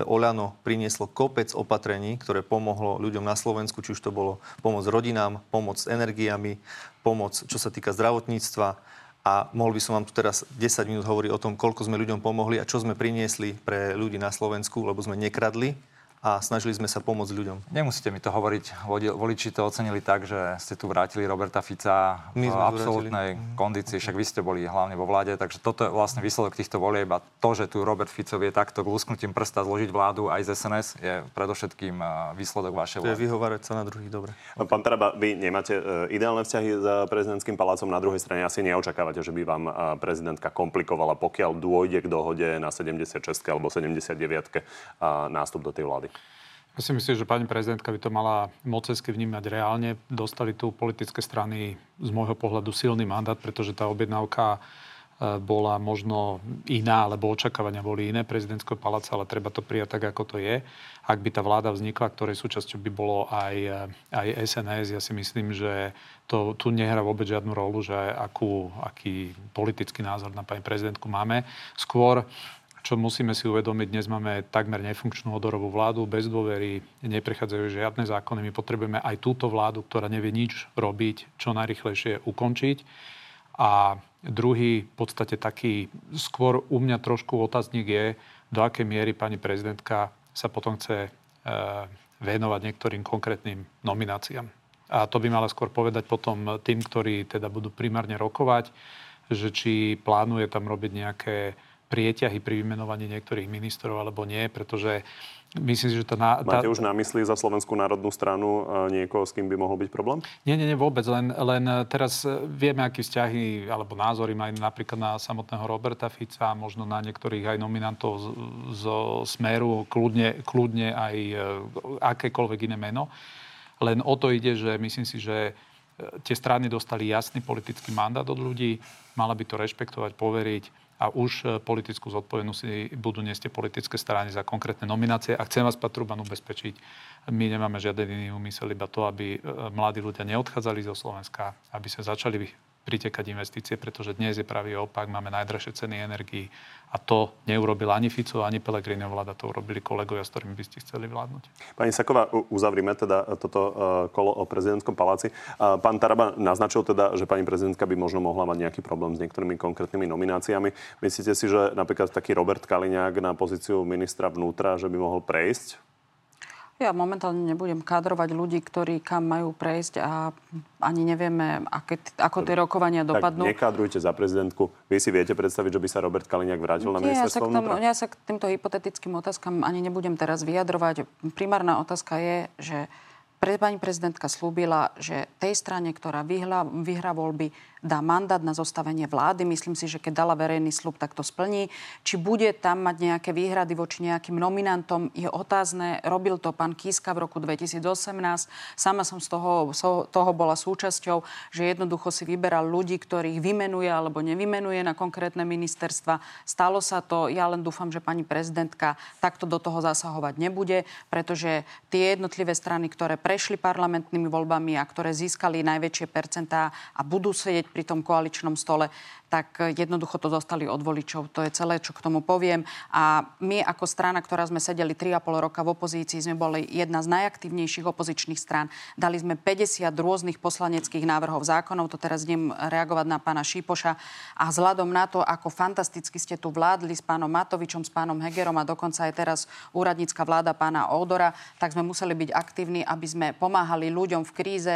Oľano prinieslo kopec opatrení, ktoré pomohlo ľuďom na Slovensku, či už to bolo pomoc rodinám, pomoc s energiami, pomoc, čo sa týka zdravotníctva, a mohol by som vám tu teraz 10 minút hovoriť o tom, koľko sme ľuďom pomohli a čo sme priniesli pre ľudí na Slovensku, lebo sme nekradli a snažili sme sa pomôcť ľuďom. Nemusíte mi to hovoriť. Voliči to ocenili tak, že ste tu vrátili Roberta Fica v absolútnej vrátili. kondícii, však vy ste boli hlavne vo vláde, takže toto je vlastne výsledok týchto volieb a to, že tu Robert Fico vie takto lusknutím prsta zložiť vládu aj z SNS, je predovšetkým výsledok vašej vlády. To je vyhovárať sa na druhých, dobre. No, pán Taraba, vy nemáte e, ideálne vzťahy s prezidentským palácom, na druhej strane asi neočakávate, že by vám prezidentka komplikovala, pokiaľ dôjde k dohode na 76 alebo 79 nástup do tej vlády. Ja si myslím, že pani prezidentka by to mala mocensky vnímať reálne. Dostali tu politické strany z môjho pohľadu silný mandát, pretože tá objednávka e, bola možno iná, alebo očakávania boli iné prezidentského paláca, ale treba to prijať tak, ako to je. Ak by tá vláda vznikla, ktorej súčasťou by bolo aj, e, aj SNS, ja si myslím, že to tu nehrá vôbec žiadnu rolu, že akú, aký politický názor na pani prezidentku máme. Skôr čo musíme si uvedomiť, dnes máme takmer nefunkčnú odorovú vládu, bez dôvery, neprechádzajú žiadne zákony. My potrebujeme aj túto vládu, ktorá nevie nič robiť, čo najrychlejšie ukončiť. A druhý, v podstate taký skôr u mňa trošku otáznik je, do akej miery pani prezidentka sa potom chce e, venovať niektorým konkrétnym nomináciám. A to by mala skôr povedať potom tým, ktorí teda budú primárne rokovať, že či plánuje tam robiť nejaké prieťahy pri vymenovaní niektorých ministrov alebo nie, pretože myslím si, že tá... tá... Máte už na mysli za Slovenskú národnú stranu e, niekoho, s kým by mohol byť problém? Nie, nie, nie, vôbec. Len, len teraz vieme, aké vzťahy alebo názory majú napríklad na samotného Roberta Fica, možno na niektorých aj nominantov z, z Smeru, kľudne, kľudne aj e, akékoľvek iné meno. Len o to ide, že myslím si, že e, tie strany dostali jasný politický mandát od ľudí, mala by to rešpektovať, poveriť a už e, politickú zodpovednosť budú niesť politické strany za konkrétne nominácie. A chcem vás, Patruban, ubezpečiť, my nemáme žiaden iný úmysel, iba to, aby e, mladí ľudia neodchádzali zo Slovenska, aby sa začali pritekať investície, pretože dnes je pravý opak, máme najdražšie ceny energií a to neurobil ani Fico, ani Pellegrini vláda, to urobili kolegovia, s ktorými by ste chceli vládnuť. Pani Saková, uzavrime teda toto e, kolo o prezidentskom paláci. Pán Taraba naznačil teda, že pani prezidentka by možno mohla mať nejaký problém s niektorými konkrétnymi nomináciami. Myslíte si, že napríklad taký Robert Kaliňák na pozíciu ministra vnútra, že by mohol prejsť ja momentálne nebudem kadrovať ľudí, ktorí kam majú prejsť a ani nevieme, aké, ako tie rokovania dopadnú. Tak nekádrujte za prezidentku. Vy si viete predstaviť, že by sa Robert Kaliňák vrátil na ministerstvo ja sa, ja sa k týmto hypotetickým otázkam ani nebudem teraz vyjadrovať. Primárna otázka je, že pre pani prezidentka slúbila, že tej strane, ktorá vyhra, vyhra voľby, dá mandát na zostavenie vlády. Myslím si, že keď dala verejný slub, tak to splní. Či bude tam mať nejaké výhrady voči nejakým nominantom, je otázne. Robil to pán Kiska v roku 2018. Sama som z toho, z toho bola súčasťou, že jednoducho si vyberal ľudí, ktorých vymenuje alebo nevymenuje na konkrétne ministerstva. Stalo sa to. Ja len dúfam, že pani prezidentka takto do toho zasahovať nebude, pretože tie jednotlivé strany, ktoré prešli parlamentnými voľbami a ktoré získali najväčšie percentá a budú sedieť pri tom koaličnom stole, tak jednoducho to dostali od voličov. To je celé, čo k tomu poviem. A my ako strana, ktorá sme sedeli 3,5 roka v opozícii, sme boli jedna z najaktívnejších opozičných strán. Dali sme 50 rôznych poslaneckých návrhov zákonov. To teraz idem reagovať na pána Šípoša. A vzhľadom na to, ako fantasticky ste tu vládli s pánom Matovičom, s pánom Hegerom a dokonca aj teraz úradnícka vláda pána Odora, tak sme museli byť aktívni, aby sme pomáhali ľuďom v kríze,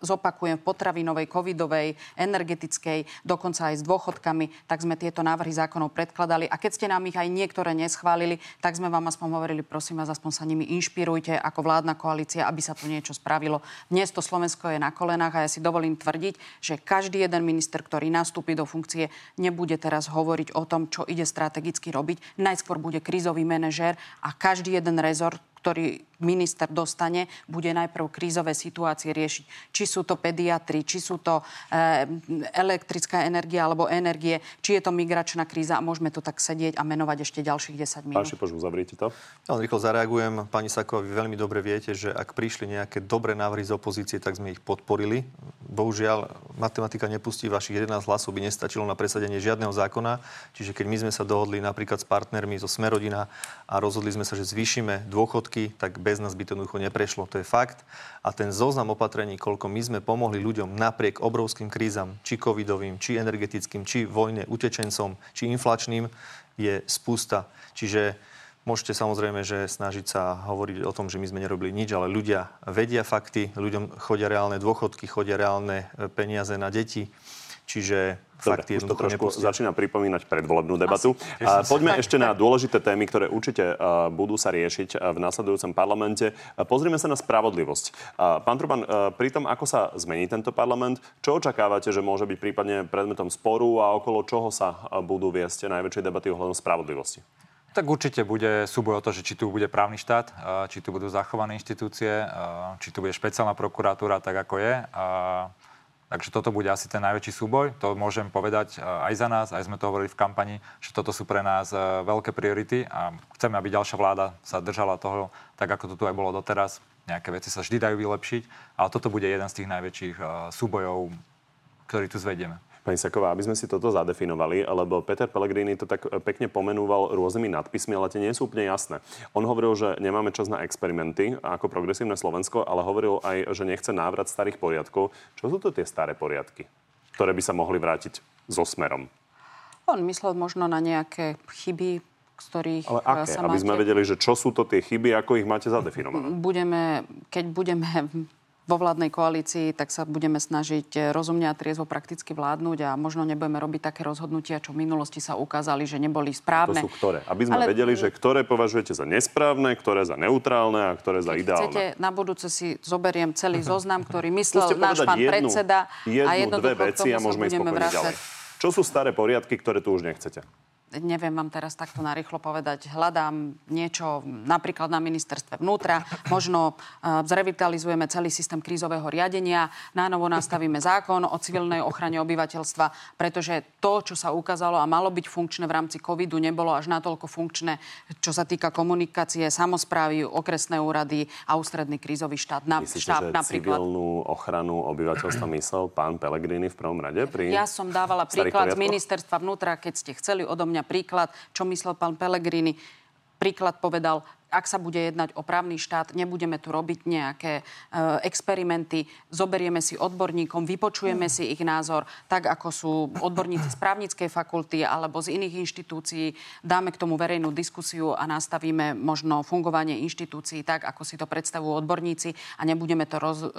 zopakujem, v potravinovej, covidovej, energetickej, dokonca aj s dôchodkami, tak sme tieto návrhy zákonov predkladali. A keď ste nám ich aj niektoré neschválili, tak sme vám aspoň hovorili, prosím vás, aspoň sa nimi inšpirujte ako vládna koalícia, aby sa tu niečo spravilo. Dnes to Slovensko je na kolenách a ja si dovolím tvrdiť, že každý jeden minister, ktorý nastúpi do funkcie, nebude teraz hovoriť o tom, čo ide strategicky robiť. Najskôr bude krízový manažér a každý jeden rezort, ktorý minister dostane, bude najprv krízové situácie riešiť. Či sú to pediatri, či sú to e, elektrická energia alebo energie, či je to migračná kríza a môžeme tu tak sedieť a menovať ešte ďalších 10 minút. Pán Šipoš, uzavriete to. Ja len rýchlo zareagujem. Pani Saková, vy veľmi dobre viete, že ak prišli nejaké dobré návrhy z opozície, tak sme ich podporili. Bohužiaľ, matematika nepustí vašich 11 hlasov, by nestačilo na presadenie žiadneho zákona. Čiže keď my sme sa dohodli napríklad s partnermi zo Smerodina a rozhodli sme sa, že zvýšime dôchodky, tak bez nás by to jednoducho neprešlo. To je fakt. A ten zoznam opatrení, koľko my sme pomohli ľuďom napriek obrovským krízam, či covidovým, či energetickým, či vojne, utečencom, či inflačným, je spústa. Čiže Môžete samozrejme, že snažiť sa hovoriť o tom, že my sme nerobili nič, ale ľudia vedia fakty, ľuďom chodia reálne dôchodky, chodia reálne e, peniaze na deti. Čiže Dobre, fakty už to trošku nepustia. začína pripomínať predvolebnú debatu. A poďme ešte na dôležité témy, ktoré určite uh, budú sa riešiť uh, v následujúcom parlamente. Uh, pozrime sa na spravodlivosť. Pán Truban, pri tom, ako sa zmení tento parlament, čo očakávate, že môže byť prípadne predmetom sporu a okolo čoho sa budú viesť najväčšie debaty ohľadom spravodlivosti? Tak určite bude súboj o to, že či tu bude právny štát, či tu budú zachované inštitúcie, či tu bude špeciálna prokuratúra, tak ako je. Takže toto bude asi ten najväčší súboj. To môžem povedať aj za nás, aj sme to hovorili v kampani, že toto sú pre nás veľké priority a chceme, aby ďalšia vláda sa držala toho, tak ako to tu aj bolo doteraz. Nejaké veci sa vždy dajú vylepšiť, ale toto bude jeden z tých najväčších súbojov, ktorý tu zvedieme. Pani Saková, aby sme si toto zadefinovali, lebo Peter Pellegrini to tak pekne pomenúval rôznymi nadpismi, ale tie nie sú úplne jasné. On hovoril, že nemáme čas na experimenty ako progresívne Slovensko, ale hovoril aj, že nechce návrat starých poriadkov. Čo sú to tie staré poriadky, ktoré by sa mohli vrátiť so smerom? On myslel možno na nejaké chyby, z ktorých Ale aké? sa Aby máte... sme vedeli, že čo sú to tie chyby, ako ich máte zadefinované. Budeme, keď budeme vo vládnej koalícii, tak sa budeme snažiť eh, rozumne a triezvo prakticky vládnuť a možno nebudeme robiť také rozhodnutia, čo v minulosti sa ukázali, že neboli To správne. sú ktoré? Aby sme Ale- vedeli, že ktoré považujete za nesprávne, ktoré za neutrálne a ktoré za Keď ideálne. chcete, na budúce si zoberiem celý zoznam, ktorý myslel náš pán jednu, predseda jednu, a jednoducho dve veci a môžeme ísť ďalej. Čo sú staré poriadky, ktoré tu už nechcete? Neviem vám teraz takto narýchlo povedať. Hľadám niečo napríklad na ministerstve vnútra. Možno uh, zrevitalizujeme celý systém krízového riadenia, nánovo nastavíme zákon o civilnej ochrane obyvateľstva, pretože to, čo sa ukázalo a malo byť funkčné v rámci covidu, nebolo až natoľko funkčné, čo sa týka komunikácie, samozprávy, okresné úrady a ústredný krízový štát. Na, Myslíte, štáb že napríklad. civilnú ochranu obyvateľstva myslel pán Pellegrini v prvom rade? Pri Ja som dávala príklad z ministerstva vnútra, keď ste chceli odo mňa príklad, čo myslel pán Pellegrini. Príklad povedal, ak sa bude jednať o právny štát, nebudeme tu robiť nejaké e, experimenty, zoberieme si odborníkom, vypočujeme si ich názor, tak ako sú odborníci z právnickej fakulty alebo z iných inštitúcií, dáme k tomu verejnú diskusiu a nastavíme možno fungovanie inštitúcií tak, ako si to predstavujú odborníci a nebudeme to, roz, e,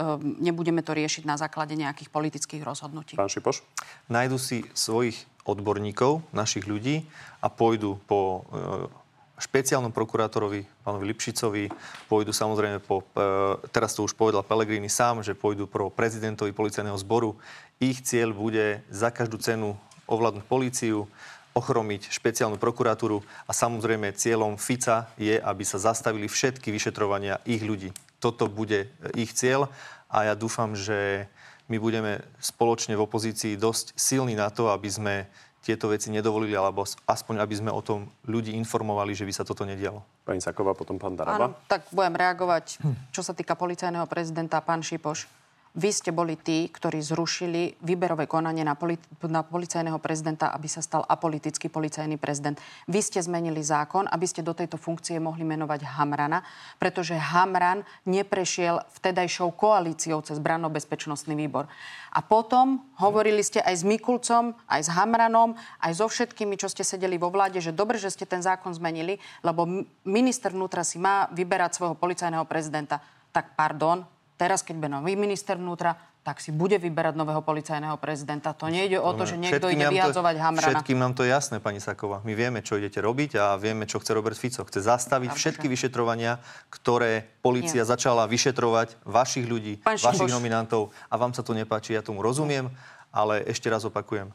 nebudeme to riešiť na základe nejakých politických rozhodnutí. Pán Šipoš? nájdu si svojich odborníkov, našich ľudí a pôjdu po e, špeciálnom prokurátorovi, pánovi Lipšicovi, pôjdu samozrejme po, e, teraz to už povedal Pellegrini sám, že pôjdu pro prezidentovi policajného zboru. Ich cieľ bude za každú cenu ovládnuť políciu, ochromiť špeciálnu prokuratúru a samozrejme cieľom Fica je, aby sa zastavili všetky vyšetrovania ich ľudí. Toto bude e, ich cieľ a ja dúfam, že my budeme spoločne v opozícii dosť silní na to, aby sme tieto veci nedovolili, alebo aspoň aby sme o tom ľudí informovali, že by sa toto nedialo. Pani Saková, potom pán Áno, Taraba. tak budem reagovať, čo sa týka policajného prezidenta, pán Šipoš. Vy ste boli tí, ktorí zrušili výberové konanie na, poli- na policajného prezidenta, aby sa stal apolitický policajný prezident. Vy ste zmenili zákon, aby ste do tejto funkcie mohli menovať Hamrana, pretože Hamran neprešiel vtedajšou koalíciou cez branno-bezpečnostný výbor. A potom hovorili ste aj s Mikulcom, aj s Hamranom, aj so všetkými, čo ste sedeli vo vláde, že dobre, že ste ten zákon zmenili, lebo minister vnútra si má vyberať svojho policajného prezidenta. Tak pardon, teraz, keď bude nový minister vnútra, tak si bude vyberať nového policajného prezidenta. To nejde o to, že niekto ide nám to- vyhadzovať Hamrana. Všetkým nám to je jasné, pani Saková. My vieme, čo idete robiť a vieme, čo chce Robert Fico. Chce zastaviť Pravda, všetky vyšetrovania, ktoré policia Nie. začala vyšetrovať vašich ľudí, Pán vašich Šipoš. nominantov a vám sa to nepáči, ja tomu rozumiem, ale ešte raz opakujem.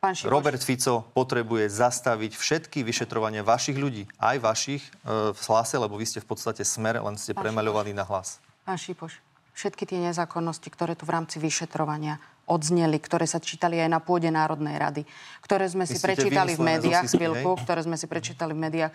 Pán Robert Fico potrebuje zastaviť všetky vyšetrovania vašich ľudí, aj vašich e, v hlase, lebo vy ste v podstate smer, len ste Pán premaľovaní na hlas. Pán Šipoš, všetky tie nezákonnosti, ktoré tu v rámci vyšetrovania odzneli, ktoré sa čítali aj na pôde Národnej rady, ktoré sme si prečítali v médiách, chvíľku, ktoré sme si prečítali v médiách,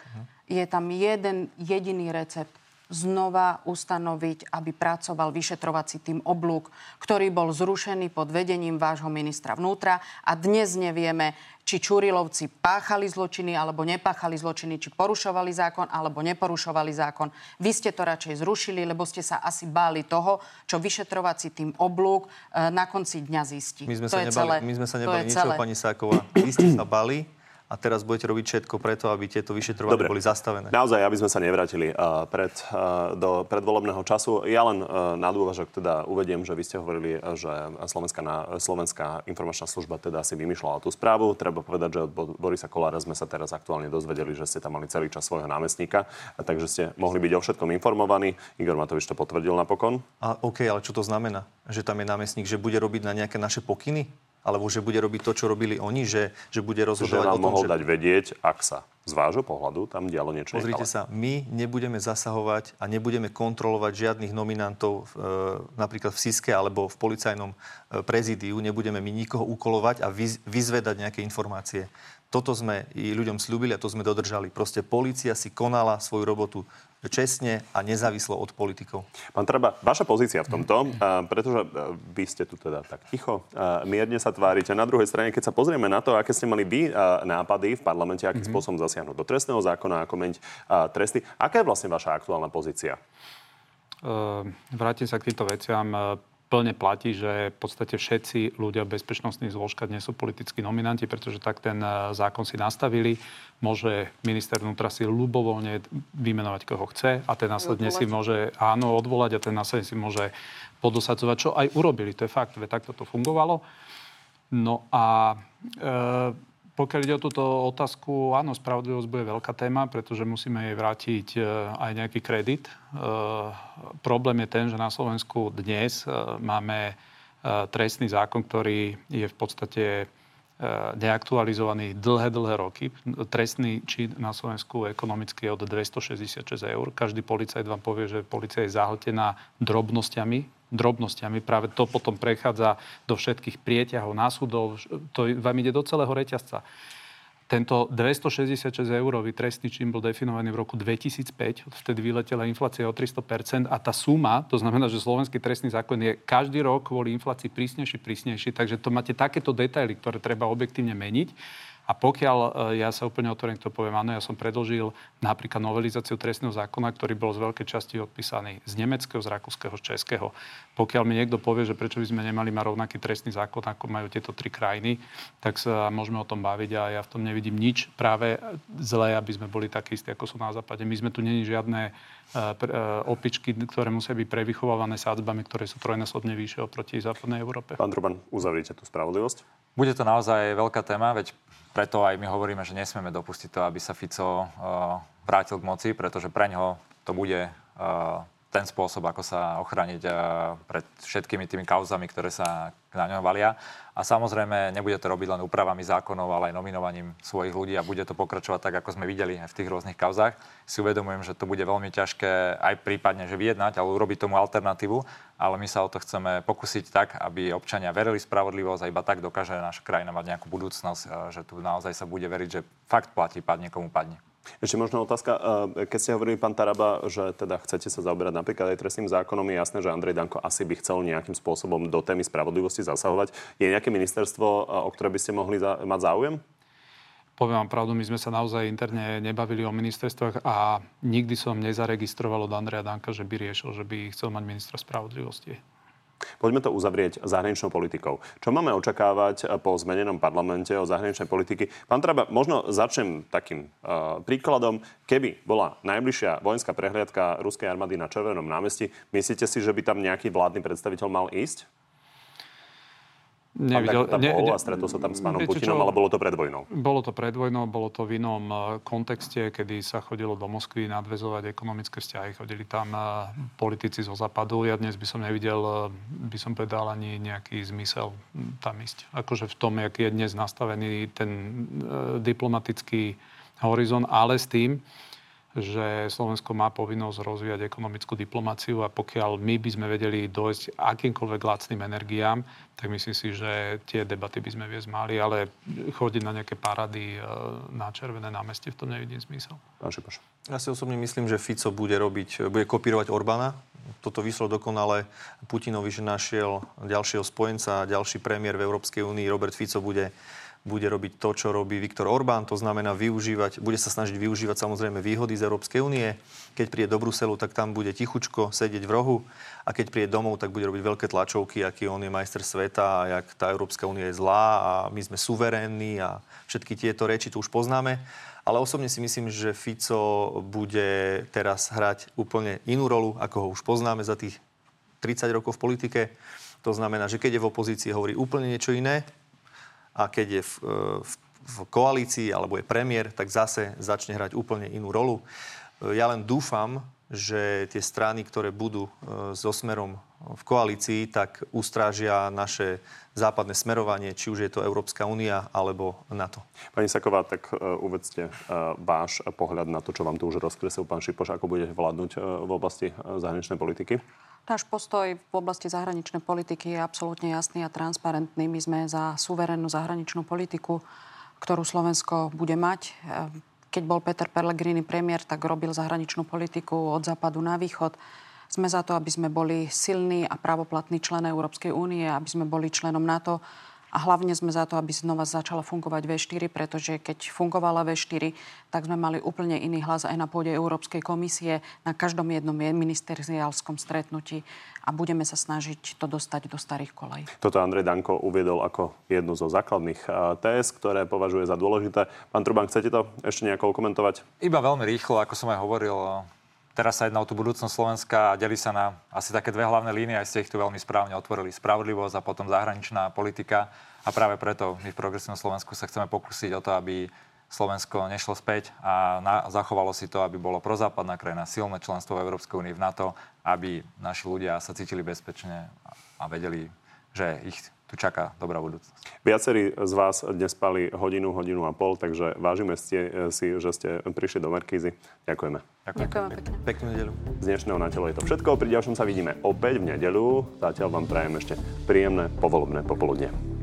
je tam jeden jediný recept znova ustanoviť, aby pracoval vyšetrovací tým oblúk, ktorý bol zrušený pod vedením vášho ministra vnútra a dnes nevieme, či Čurilovci páchali zločiny alebo nepáchali zločiny, či porušovali zákon alebo neporušovali zákon. Vy ste to radšej zrušili, lebo ste sa asi báli toho, čo vyšetrovací tým oblúk e, na konci dňa zistí. My sme to sa nebali, celé. my sme sa nebali ničoho, pani Sáková. Vy ste sa bali a teraz budete robiť všetko preto, aby tieto vyšetrovania Dobre. boli zastavené. Naozaj, aby sme sa nevrátili uh, pred, uh, do predvolebného času. Ja len uh, na dôvažok teda uvediem, že vy ste hovorili, že Slovenská, na, Slovenská informačná služba teda si vymýšľala tú správu. Treba povedať, že od Bo- Borisa Kolára sme sa teraz aktuálne dozvedeli, že ste tam mali celý čas svojho námestníka, a takže ste mohli byť o všetkom informovaní. Igor Matovič to potvrdil napokon. A OK, ale čo to znamená? Že tam je námestník, že bude robiť na nejaké naše pokyny? Alebo že bude robiť to, čo robili oni, že, že bude rozhodovať že o tom, mohol že... dať vedieť, ak sa z vášho pohľadu tam dialo niečo Pozrite nechalé. sa, my nebudeme zasahovať a nebudeme kontrolovať žiadnych nominantov e, napríklad v SISKE alebo v policajnom e, prezídiu, nebudeme my nikoho ukolovať a vyz, vyzvedať nejaké informácie. Toto sme i ľuďom slúbili a to sme dodržali. Proste policia si konala svoju robotu čestne a nezávislo od politikov. Pán Treba, vaša pozícia v tomto, pretože a, vy ste tu teda tak ticho, a, mierne sa tvárite. Na druhej strane, keď sa pozrieme na to, aké ste mali vy a, nápady v parlamente, akým mm-hmm. spôsobom zasiahnuť do trestného zákona, ako meniť a, tresty, aká je vlastne vaša aktuálna pozícia? Uh, vrátim sa k týmto veciam plne platí, že v podstate všetci ľudia v bezpečnostných zložkách nie sú politickí nominanti, pretože tak ten e, zákon si nastavili. Môže minister vnútra si ľubovoľne vymenovať, koho chce a ten následne si môže áno odvolať a ten následne si môže podosadzovať, čo aj urobili. To je fakt, veď takto to fungovalo. No a e, pokiaľ ide o túto otázku, áno, spravodlivosť bude veľká téma, pretože musíme jej vrátiť e, aj nejaký kredit. E, problém je ten, že na Slovensku dnes e, máme trestný zákon, ktorý je v podstate neaktualizovaný dlhé, dlhé roky. Trestný čin na Slovensku ekonomicky je od 266 eur. Každý policajt vám povie, že policia je zahltená drobnosťami, drobnosťami. Práve to potom prechádza do všetkých prieťahov na súdov. To vám ide do celého reťazca. Tento 266 eurový trestný čin bol definovaný v roku 2005, vtedy vyletela inflácia o 300% a tá suma, to znamená, že slovenský trestný zákon je každý rok kvôli inflácii prísnejší, prísnejší, takže to máte takéto detaily, ktoré treba objektívne meniť. A pokiaľ e, ja sa úplne otvorene to poviem, áno, ja som predložil napríklad novelizáciu trestného zákona, ktorý bol z veľkej časti odpísaný z nemeckého, z rakúskeho, z českého. Pokiaľ mi niekto povie, že prečo by sme nemali mať rovnaký trestný zákon, ako majú tieto tri krajiny, tak sa môžeme o tom baviť a ja v tom nevidím nič práve zlé, aby sme boli takí istí, ako sú na západe. My sme tu není žiadne e, e, opičky, ktoré musia byť prevychovávané sádzbami, ktoré sú trojnásobne vyššie oproti západnej Európe. Pán Truban, uzavrite tú spravodlivosť. Bude to naozaj veľká téma, veď preto aj my hovoríme, že nesmieme dopustiť to, aby sa Fico uh, vrátil k moci, pretože pre ňoho to bude uh, ten spôsob, ako sa ochrániť uh, pred všetkými tými kauzami, ktoré sa na ňom valia. A samozrejme, nebude to robiť len úpravami zákonov, ale aj nominovaním svojich ľudí a bude to pokračovať tak, ako sme videli v tých rôznych kauzách. Si uvedomujem, že to bude veľmi ťažké aj prípadne, že vyjednať, ale urobiť tomu alternatívu, ale my sa o to chceme pokúsiť tak, aby občania verili spravodlivosť a iba tak dokáže naša krajina mať nejakú budúcnosť, že tu naozaj sa bude veriť, že fakt platí, padne komu padne. Ešte možno otázka, eh, keď ste hovorili, pán Taraba, že teda chcete sa zaoberať napríklad aj trestným zákonom, je jasné, že Andrej Danko asi by chcel nejakým spôsobom do témy spravodlivosti zasahovať. Je nejaké ministerstvo, eh, o ktoré by ste mohli mať záujem? Poviem vám pravdu, my sme sa naozaj interne nebavili o ministerstvách a nikdy som nezaregistroval od Andreja Danka, že by riešil, že by chcel mať ministra spravodlivosti. Poďme to uzavrieť zahraničnou politikou. Čo máme očakávať po zmenenom parlamente o zahraničnej politiky? Pán Traba, možno začnem takým uh, príkladom. Keby bola najbližšia vojenská prehliadka ruskej armády na Červenom námestí, myslíte si, že by tam nejaký vládny predstaviteľ mal ísť? Nevidel, tam ne, bol a stretol sa tam s pánom Putinom, čo, ale bolo to pred vojnou? Bolo to pred vojnou, bolo to v inom e, kontexte, kedy sa chodilo do Moskvy nadvezovať ekonomické vzťahy. Chodili tam e, politici zo západu. Ja dnes by som nevidel, e, by som povedal, ani nejaký zmysel tam ísť. Akože v tom, jak je dnes nastavený ten diplomatický horizont, ale s tým, že Slovensko má povinnosť rozvíjať ekonomickú diplomáciu a pokiaľ my by sme vedeli dojsť akýmkoľvek lacným energiám, tak myslím si, že tie debaty by sme viesť mali, ale chodiť na nejaké parady e, na červené námestie, v tom nevidím zmysel. Pán Šipoš. Ja si osobne myslím, že Fico bude robiť, bude kopírovať Orbána. Toto vyšlo dokonale Putinovi, že našiel ďalšieho spojenca, ďalší premiér v Európskej únii, Robert Fico bude bude robiť to, čo robí Viktor Orbán, to znamená využívať, bude sa snažiť využívať samozrejme výhody z Európskej únie. Keď príde do Bruselu, tak tam bude tichučko sedieť v rohu a keď príde domov, tak bude robiť veľké tlačovky, aký on je majster sveta a jak tá Európska únia je zlá a my sme suverénni a všetky tieto reči tu už poznáme. Ale osobne si myslím, že Fico bude teraz hrať úplne inú rolu, ako ho už poznáme za tých 30 rokov v politike. To znamená, že keď je v opozícii, hovorí úplne niečo iné, a keď je v, e, v, v koalícii alebo je premiér, tak zase začne hrať úplne inú rolu. E, ja len dúfam, že tie strany, ktoré budú so smerom v koalícii, tak ustrážia naše západné smerovanie, či už je to Európska únia alebo NATO. Pani Saková, tak uvedzte váš pohľad na to, čo vám tu už rozkresil pán Šipoš, ako budete vládnuť v oblasti zahraničnej politiky. Náš postoj v oblasti zahraničnej politiky je absolútne jasný a transparentný. My sme za suverénnu zahraničnú politiku, ktorú Slovensko bude mať keď bol Peter Pellegrini premiér, tak robil zahraničnú politiku od západu na východ. Sme za to, aby sme boli silný a pravoplatný člen Európskej únie, aby sme boli členom NATO a hlavne sme za to, aby znova začala fungovať V4, pretože keď fungovala V4, tak sme mali úplne iný hlas aj na pôde Európskej komisie, na každom jednom ministeriálskom stretnutí a budeme sa snažiť to dostať do starých kolej. Toto Andrej Danko uviedol ako jednu zo základných TS, ktoré považuje za dôležité. Pán Truban, chcete to ešte nejako komentovať? Iba veľmi rýchlo, ako som aj hovoril, Teraz sa jedná o tú budúcnosť Slovenska a delí sa na asi také dve hlavné línie, aj ste ich tu veľmi správne otvorili. Spravodlivosť a potom zahraničná politika. A práve preto my v Progresívnom Slovensku sa chceme pokúsiť o to, aby Slovensko nešlo späť a na, zachovalo si to, aby bolo prozápadná krajina, silné členstvo v Európskej únii v NATO, aby naši ľudia sa cítili bezpečne a vedeli, že ich tu čaká dobrá budúcnosť. Viacerí z vás dnes spali hodinu, hodinu a pol, takže vážime ste, si, že ste prišli do Markízy. Ďakujeme. Ďakujem, Ďakujem pekne. Peknú nedelu. Z dnešného na telo je to všetko. Pri ďalšom sa vidíme opäť v nedelu. Zatiaľ vám prajem ešte príjemné povolebné popoludne.